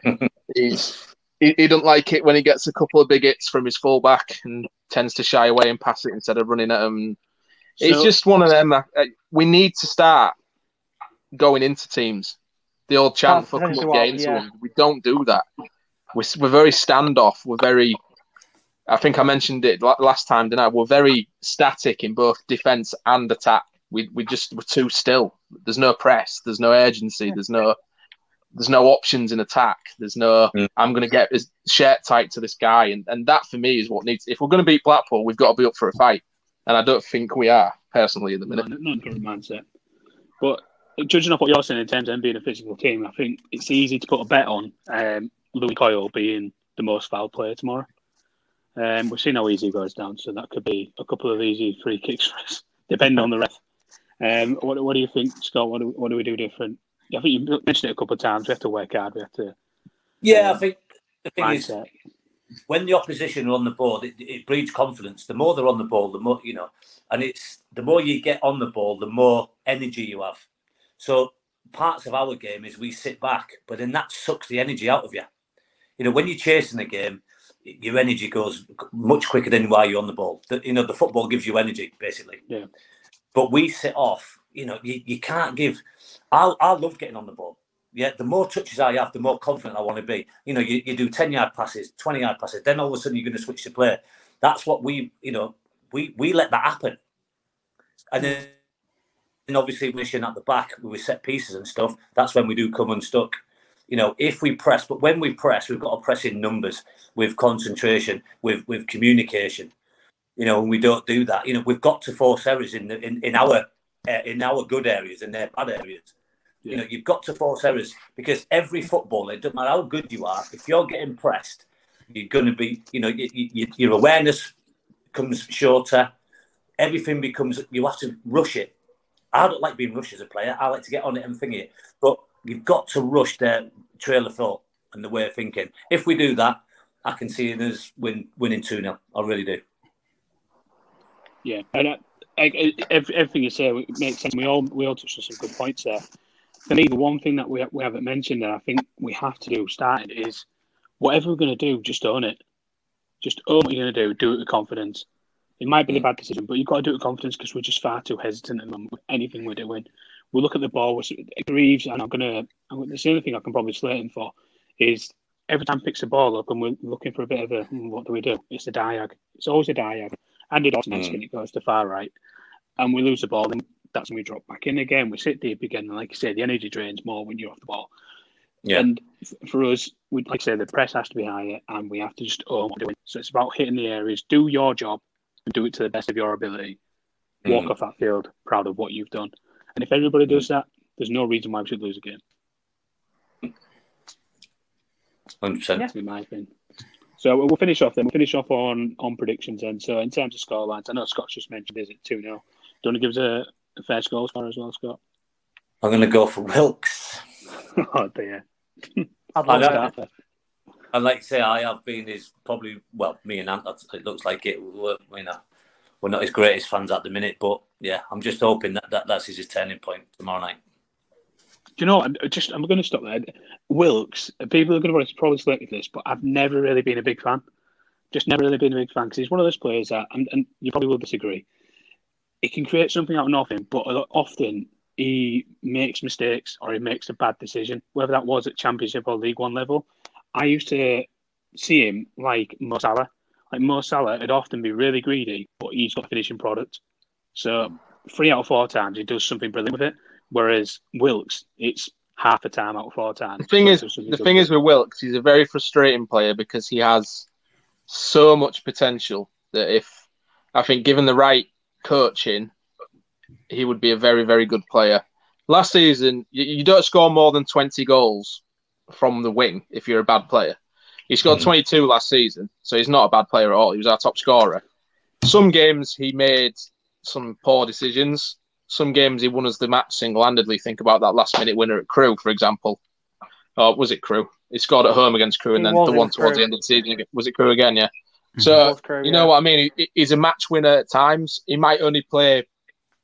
[SPEAKER 6] he's he, he doesn't like it when he gets a couple of big hits from his fullback and tends to shy away and pass it instead of running at him. it's
[SPEAKER 2] So-
[SPEAKER 6] just one of them. uh, we need to start going into teams. The old chant
[SPEAKER 3] Pass
[SPEAKER 6] for come up,
[SPEAKER 3] our-
[SPEAKER 6] get into
[SPEAKER 3] yeah.
[SPEAKER 6] them. We don't do that. We're, we're very standoff. We're very. I think I mentioned it last time, didn't I? We're very static in both defense and attack. We we just we're too still. There's no press. There's no urgency. There's no there's no options in attack. There's no
[SPEAKER 5] Mm.
[SPEAKER 6] I'm going to get this shirt tight to this guy, and and that for me is what needs. If we're going to beat Blackpool, we've got to be up for a fight, and I don't think we are personally at the minute.
[SPEAKER 2] not, not in current mindset. But judging off what you're saying in terms of them being a physical team, I think it's easy to put a bet on um, Lewie Coyle being the most foul player tomorrow. Um, we've seen how easy he goes down, so that could be a couple of easy free kicks for us, depending on the ref. Um, what, what do you think, Scott? What do, what do we do different? I think you mentioned it a couple of times. We have to work hard. We have to
[SPEAKER 5] Yeah,
[SPEAKER 2] Um,
[SPEAKER 5] I think the thing is
[SPEAKER 2] mindset.
[SPEAKER 5] when the opposition are on the board, it, it breeds confidence. The more they're on the ball, the more you know, and it's the more you get on the ball, the more energy you have. So parts of our game is we sit back, but then that sucks the energy out of you. You know, when you're chasing the game, your energy goes much quicker than while you're on the ball. The, you know, the football gives you energy basically.
[SPEAKER 2] Yeah.
[SPEAKER 5] But we sit off. You know, you, you can't give. I I love getting on the ball. Yeah, the more touches I have, the more confident I want to be. You know, you, you do 10 yard passes, 20 yard passes, then all of a sudden you're going to switch to play. That's what we, you know, we we let that happen. And then and obviously wishing at the back with set pieces and stuff, that's when we do come unstuck. You know, if we press, but when we press, we've got to press in numbers with concentration, with with communication. You know, and we don't do that. You know, we've got to force errors in the in, in our uh, in our good areas and their bad areas. You know, you've got to force errors because every footballer, it doesn't matter how good you are, if you're getting pressed, you're going to be, you know, you, you, your awareness comes shorter. Everything becomes, you have to rush it. I don't like being rushed as a player. I like to get on it and think it. But you've got to rush their trail of thought and the way of thinking. If we do that, I can see us win, winning 2 0. I really do.
[SPEAKER 2] Yeah, and I, I, every, everything you say makes sense. We all we all touched on some good points there. For me, the one thing that we we haven't mentioned that I think we have to do starting is whatever we're going to do, just own it. Just own what you're going to do. Do it with confidence. It might be the bad decision, but you've got to do it with confidence because we're just far too hesitant at with anything we're doing. We look at the ball. We're, Greaves, and I'm gonna. I'm, the only thing I can probably slate him for is every time he picks the ball up and we're looking for a bit of a hmm, what do we do? It's a diag. It's always a diag. Andy Dawson
[SPEAKER 5] Mm.
[SPEAKER 2] and it goes to far right, and we lose the ball. Then that's when we drop back in again. We sit deep again, and like you say, the energy drains more when you're off the ball.
[SPEAKER 5] Yeah.
[SPEAKER 2] And f- for us, we like I say, the press has to be higher, and we have to just own what we're doing. So it's about hitting the areas, do your job, and do it to the best of your ability. Walk
[SPEAKER 5] Mm.
[SPEAKER 2] off that field proud of what you've done. And if everybody does that, there's no reason why we should lose a game.
[SPEAKER 5] 100%.
[SPEAKER 2] That's my opinion. So we'll finish off then. We'll finish off on on predictions then. So in terms of scorelines, I know Scott's just mentioned is it 2 0. Do you want to give us a, a fair score score as well, Scott?
[SPEAKER 5] I'm going to go for Wilks.
[SPEAKER 2] oh dear.
[SPEAKER 3] I'd
[SPEAKER 5] I
[SPEAKER 3] love
[SPEAKER 5] know.
[SPEAKER 3] that.
[SPEAKER 5] And like I say, I have been his probably well, me and Ant. It looks like it. We're, you know, we're not his greatest fans at the minute, but yeah, I'm just hoping that, that that's his turning point tomorrow night.
[SPEAKER 2] Do you know? I'm just I'm going to stop there. Wilks, people are going to probably slate this, but I've never really been a big fan. Just never really been a big fan because he's one of those players that, and, and you probably will disagree, he can create something out of nothing, but often he makes mistakes or he makes a bad decision, whether that was at Championship or League One level. I used to see him like Mo Salah. Like Mo Salah would often be really greedy, but he's got a finishing product. So three out of four times he does something brilliant with it. Whereas Wilks, it's half a time out of four times.
[SPEAKER 6] The thing is, the thing
[SPEAKER 2] with
[SPEAKER 6] is with Wilks, he's a very frustrating player because he has so much potential that if I think given the right coaching, he would be a very, very good player. Last season, you, you don't score more than twenty goals from the wing if you're a bad player. He scored
[SPEAKER 5] Mhm.
[SPEAKER 6] 22 last season, so he's not a bad player at all. He was our top scorer. Some games he made some poor decisions. Some games he won us the match single handedly. Think about that last minute winner at Crewe, for example. or was it Crewe? He scored at home against Crewe, and
[SPEAKER 3] It
[SPEAKER 6] then the one towards
[SPEAKER 3] Crewe.
[SPEAKER 6] the end of the season was it Crewe again? Yeah. So
[SPEAKER 3] was Crewe,
[SPEAKER 6] you know
[SPEAKER 3] yeah.
[SPEAKER 6] what I mean? He- He's a match winner at times. He might only play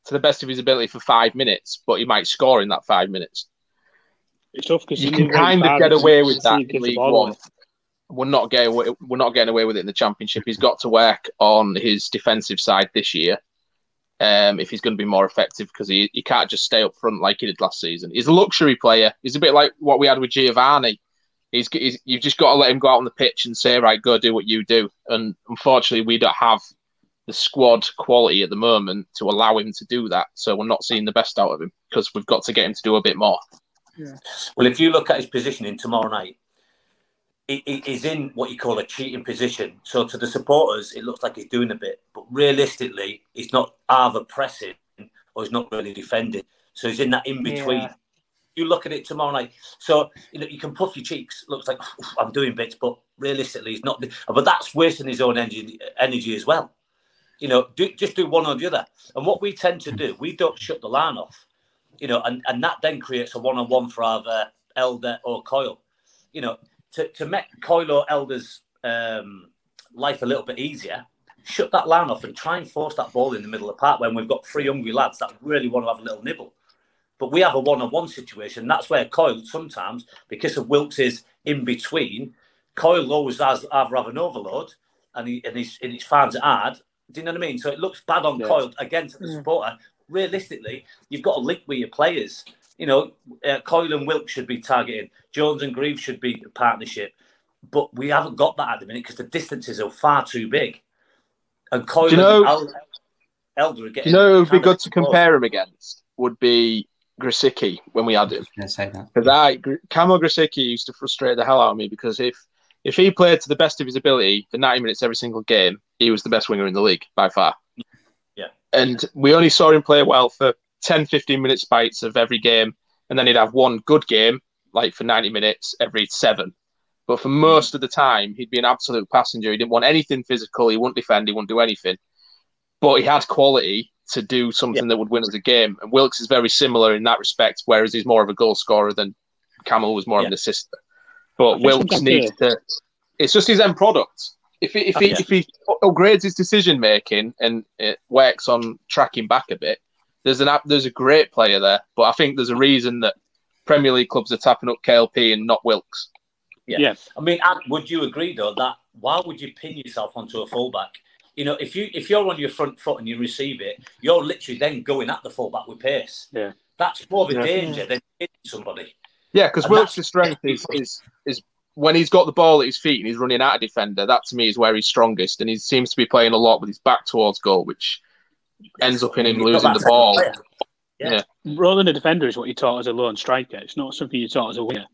[SPEAKER 6] to the best of his ability for five minutes, but he might score in that five minutes.
[SPEAKER 2] It's tough because
[SPEAKER 6] You can kind of get away with that in League One. We're not getting away, we're not getting away with it in the Championship. He's got to work on his defensive side this year. Um, if he's going to be more effective, because he, he can't just stay up front like he did last season. He's a luxury player. He's a bit like what we had with Giovanni. He's, he's you've just got to let him go out on the pitch and say, right, go do what you do. And unfortunately, we don't have the squad quality at the moment to allow him to do that. So we're not seeing the best out of him because we've got to get him to do a bit more.
[SPEAKER 5] Well, if you look at his positioning tomorrow night, he, he- he's in what you call a cheating position. So to the supporters, it looks like he's doing a bit, but realistically, he's not either pressing or he's not really defending. So he's in that in between.
[SPEAKER 3] Yeah.
[SPEAKER 5] You look at it tomorrow night. So you know you can puff your cheeks. Looks like I'm doing bits, but realistically, he's not. But that's wasting his own energy, energy as well. You know, do, just do one or the other. And what we tend to do, we don't shut the line off. You know, and, and that then creates a one-on-one for either Elder or Coyle. You know, to, to make Coyle or Elder's um, life a little bit easier, shut that line off and try and force that ball in the middle of the park when we've got three hungry lads that really want to have a little nibble. But we have a one-on-one situation. That's where Coyle sometimes, because of Wilks' in between, Coyle always has either have an overload and he and he's and he finds it hard. Do you know what I mean? So it looks bad on
[SPEAKER 2] Yeah.
[SPEAKER 5] Coyle against the
[SPEAKER 3] Mm.
[SPEAKER 5] supporter. Realistically, you've got to link with your players. You know, uh, Coyle and Wilks should be targeting. Jones and Grieve should be a partnership. But we haven't got that at the minute because the distances are far too big. And Coyle
[SPEAKER 6] you know-
[SPEAKER 5] and El- Elder are
[SPEAKER 6] Do
[SPEAKER 5] getting.
[SPEAKER 6] you know who would be good to compare him against? Would be Grosicki when we had him.
[SPEAKER 4] Gonna say that.
[SPEAKER 6] Because I, Kamil Grosicki used to frustrate the hell out of me because if if he played to the best of his ability for 90 minutes every single game, he was the best winger in the league by far. And we only saw him play well for 10, 15 minute spites of every game. And then he'd have one good game, like for 90 minutes every seven. But for most of the time, he'd be an absolute passenger. He didn't want anything physical. He wouldn't defend. He wouldn't do anything. But he had quality to do something that would win us a game. And Wilks is very similar in that respect, whereas he's more of a goal scorer than Kamil was more of an assister. But
[SPEAKER 2] Wilks
[SPEAKER 6] needs to. It's just his end product. If he, if oh, he,
[SPEAKER 5] Yeah.
[SPEAKER 6] if he upgrades his decision making and it works on tracking back a bit, there's an app. There's a great player there. But I think there's a reason that Premier League clubs are tapping up KLP and not Wilks.
[SPEAKER 5] Yeah.
[SPEAKER 2] Yeah.
[SPEAKER 5] I mean, would you agree though that why would you pin yourself onto a fullback? You know, if you if you're on your front foot and you receive it, you're literally then going at the fullback with pace.
[SPEAKER 2] Yeah.
[SPEAKER 5] That's more of a
[SPEAKER 2] Yeah.
[SPEAKER 5] danger than hitting somebody.
[SPEAKER 6] Yeah, because
[SPEAKER 5] And Wilks'
[SPEAKER 6] strength is, is is when he's got the ball at his feet and he's running at a defender. That to me is where he's strongest, and he seems to be playing a lot with his back towards goal, which ends up in him
[SPEAKER 5] You've
[SPEAKER 6] losing the ball.
[SPEAKER 5] second player.
[SPEAKER 2] Role in a defender is what you're taught as a lone striker. It's not something you're taught as a winger.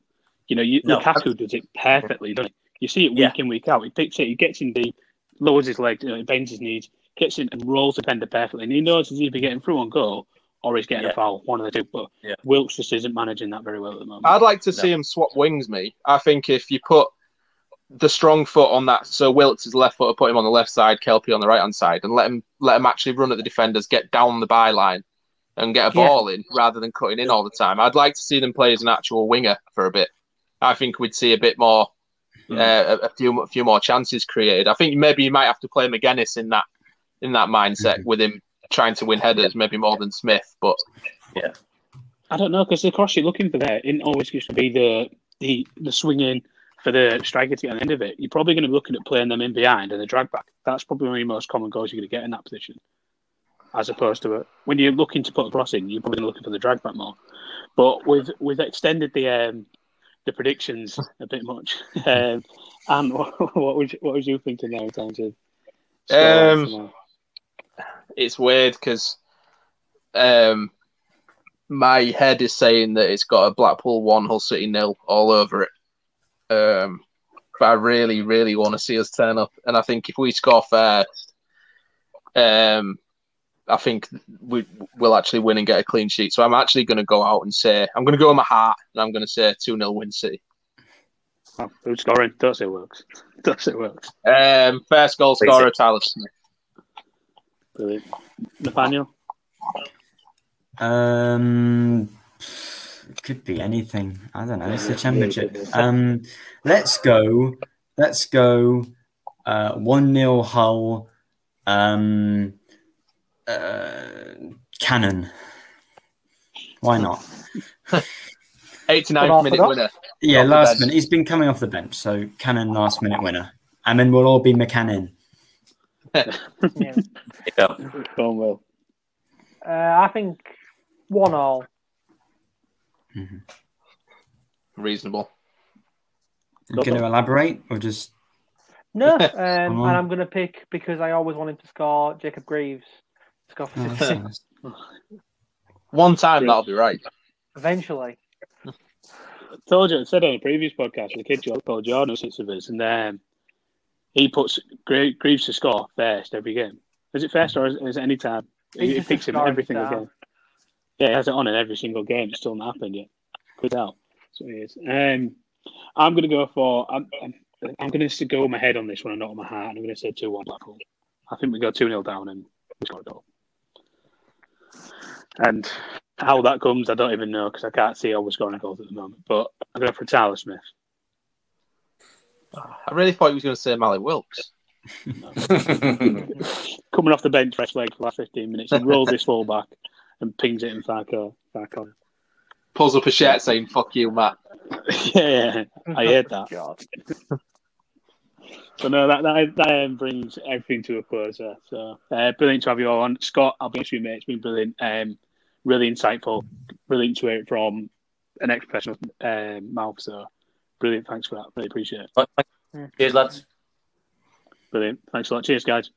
[SPEAKER 2] You know, you,
[SPEAKER 5] No.
[SPEAKER 2] Lukaku does it perfectly, doesn't he? You see it week
[SPEAKER 5] Yeah.
[SPEAKER 2] in, week out. He picks it, he gets in deep, lowers his legs, you know, bends his knees, gets in and rolls the defender perfectly. And he knows he's either getting through on goal or he's getting
[SPEAKER 5] Yeah.
[SPEAKER 2] a foul, one of the two. But
[SPEAKER 5] Yeah.
[SPEAKER 2] Wilks just isn't managing that very well at the moment.
[SPEAKER 6] I'd like to see him swap wings, me. I think if you put the strong foot on that, so Wilks is left foot, put him on the left side, KLP on the right hand side, and let him let him actually run at the defenders, get down the byline, and get a
[SPEAKER 3] Yeah.
[SPEAKER 6] ball in rather than cutting in all the time. I'd like to see them play as an actual winger for a bit. I think we'd see a bit more,
[SPEAKER 5] Mm.
[SPEAKER 6] uh, a, a few a few more chances created. I think maybe you might have to play Magennis in that in that mindset with him trying to win headers, maybe more than Smith. But yeah.
[SPEAKER 2] I don't know because the cross you're looking for there isn't always used to be the the the swinging for the striker to get on the end of it. You're probably going to be looking at playing them in behind and the drag back. That's probably one of the most common goals you're going to get in that position, as opposed to it when you're looking to put a cross in, you're probably looking for the drag back more. But we've we've extended the um, the predictions a bit much. um, and what, what was what was you thinking there in terms of?
[SPEAKER 6] Um,
[SPEAKER 2] scoreline?
[SPEAKER 6] It's weird because um, my head is saying that it's got a Blackpool one, Hull City nil all over it. Um, but I really, really want to see us turn up, and I think if we score first, um, I think we will actually win and get a clean sheet. So I'm actually going to go out and say I'm going to go on my heart, and I'm going to say two 0 win City.
[SPEAKER 2] Oh, who's scoring? Does it works. Don't say works.
[SPEAKER 6] Um, first goal scorer Tyler Smith.
[SPEAKER 2] Brilliant. Nathaniel.
[SPEAKER 4] Um, could be anything. I don't know. It's the championship. Um, let's go. Let's go. Uh, one 0 Hull. Um, uh, Cannon. Why not?
[SPEAKER 6] 89th minute winner.
[SPEAKER 4] Yeah, last minute. He's been coming off the bench, so Cannon last minute winner. And then we'll all be McCannon.
[SPEAKER 3] Yeah.
[SPEAKER 5] Yeah.
[SPEAKER 2] Going well.
[SPEAKER 3] Uh, I think one all.
[SPEAKER 6] Reasonable.
[SPEAKER 4] You going to elaborate or just?
[SPEAKER 3] No, um, and. I'm going to pick because I always wanted to score Jacob Greaves. Score for
[SPEAKER 4] Oh,
[SPEAKER 3] City.
[SPEAKER 4] that's nice.
[SPEAKER 6] One time that'll be right.
[SPEAKER 3] Eventually.
[SPEAKER 2] I told you, I said on a previous podcast, the kid called Jordan sits with us, and um, he puts Greaves to score first every game. Is it first or is, is it any time?
[SPEAKER 3] He's
[SPEAKER 2] He picks him
[SPEAKER 3] scoring
[SPEAKER 2] every single
[SPEAKER 3] star.
[SPEAKER 2] game. Yeah, he has it on in every single game. It's still not happened yet. Good out. He is. Um, I'm going to go for. I'm, I'm, I'm going to go with my head on this one and not with my heart. And I'm going to say 2 1 Blackpool. I think we go 2 0 down and we score a goal. And how that comes, I don't even know because I can't see how we're scoring goals at the moment. But I'm going to for Tyler Smith.
[SPEAKER 6] I really thought he was going to say Mallik Wilks.
[SPEAKER 2] Coming off the bench, fresh leg for the last 15 minutes, he rolls his full back and pings it in far corner. Far corner.
[SPEAKER 6] Pulls up a shirt saying "fuck you, Matt."
[SPEAKER 2] yeah, I heard that. So no, that that, that um, brings everything to a close. There. So uh, brilliant to have you all on, Scott. I'll be honest with you, mate. It's been brilliant. Um, really insightful. Brilliant to hear it from an ex-professional um, mouth. So brilliant. Thanks for that. Really appreciate it.
[SPEAKER 5] Cheers, lads.
[SPEAKER 2] Brilliant. Thanks a lot. Cheers, guys.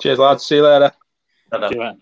[SPEAKER 6] Cheers, lads. See you later.
[SPEAKER 5] Ta-da.
[SPEAKER 2] See you later.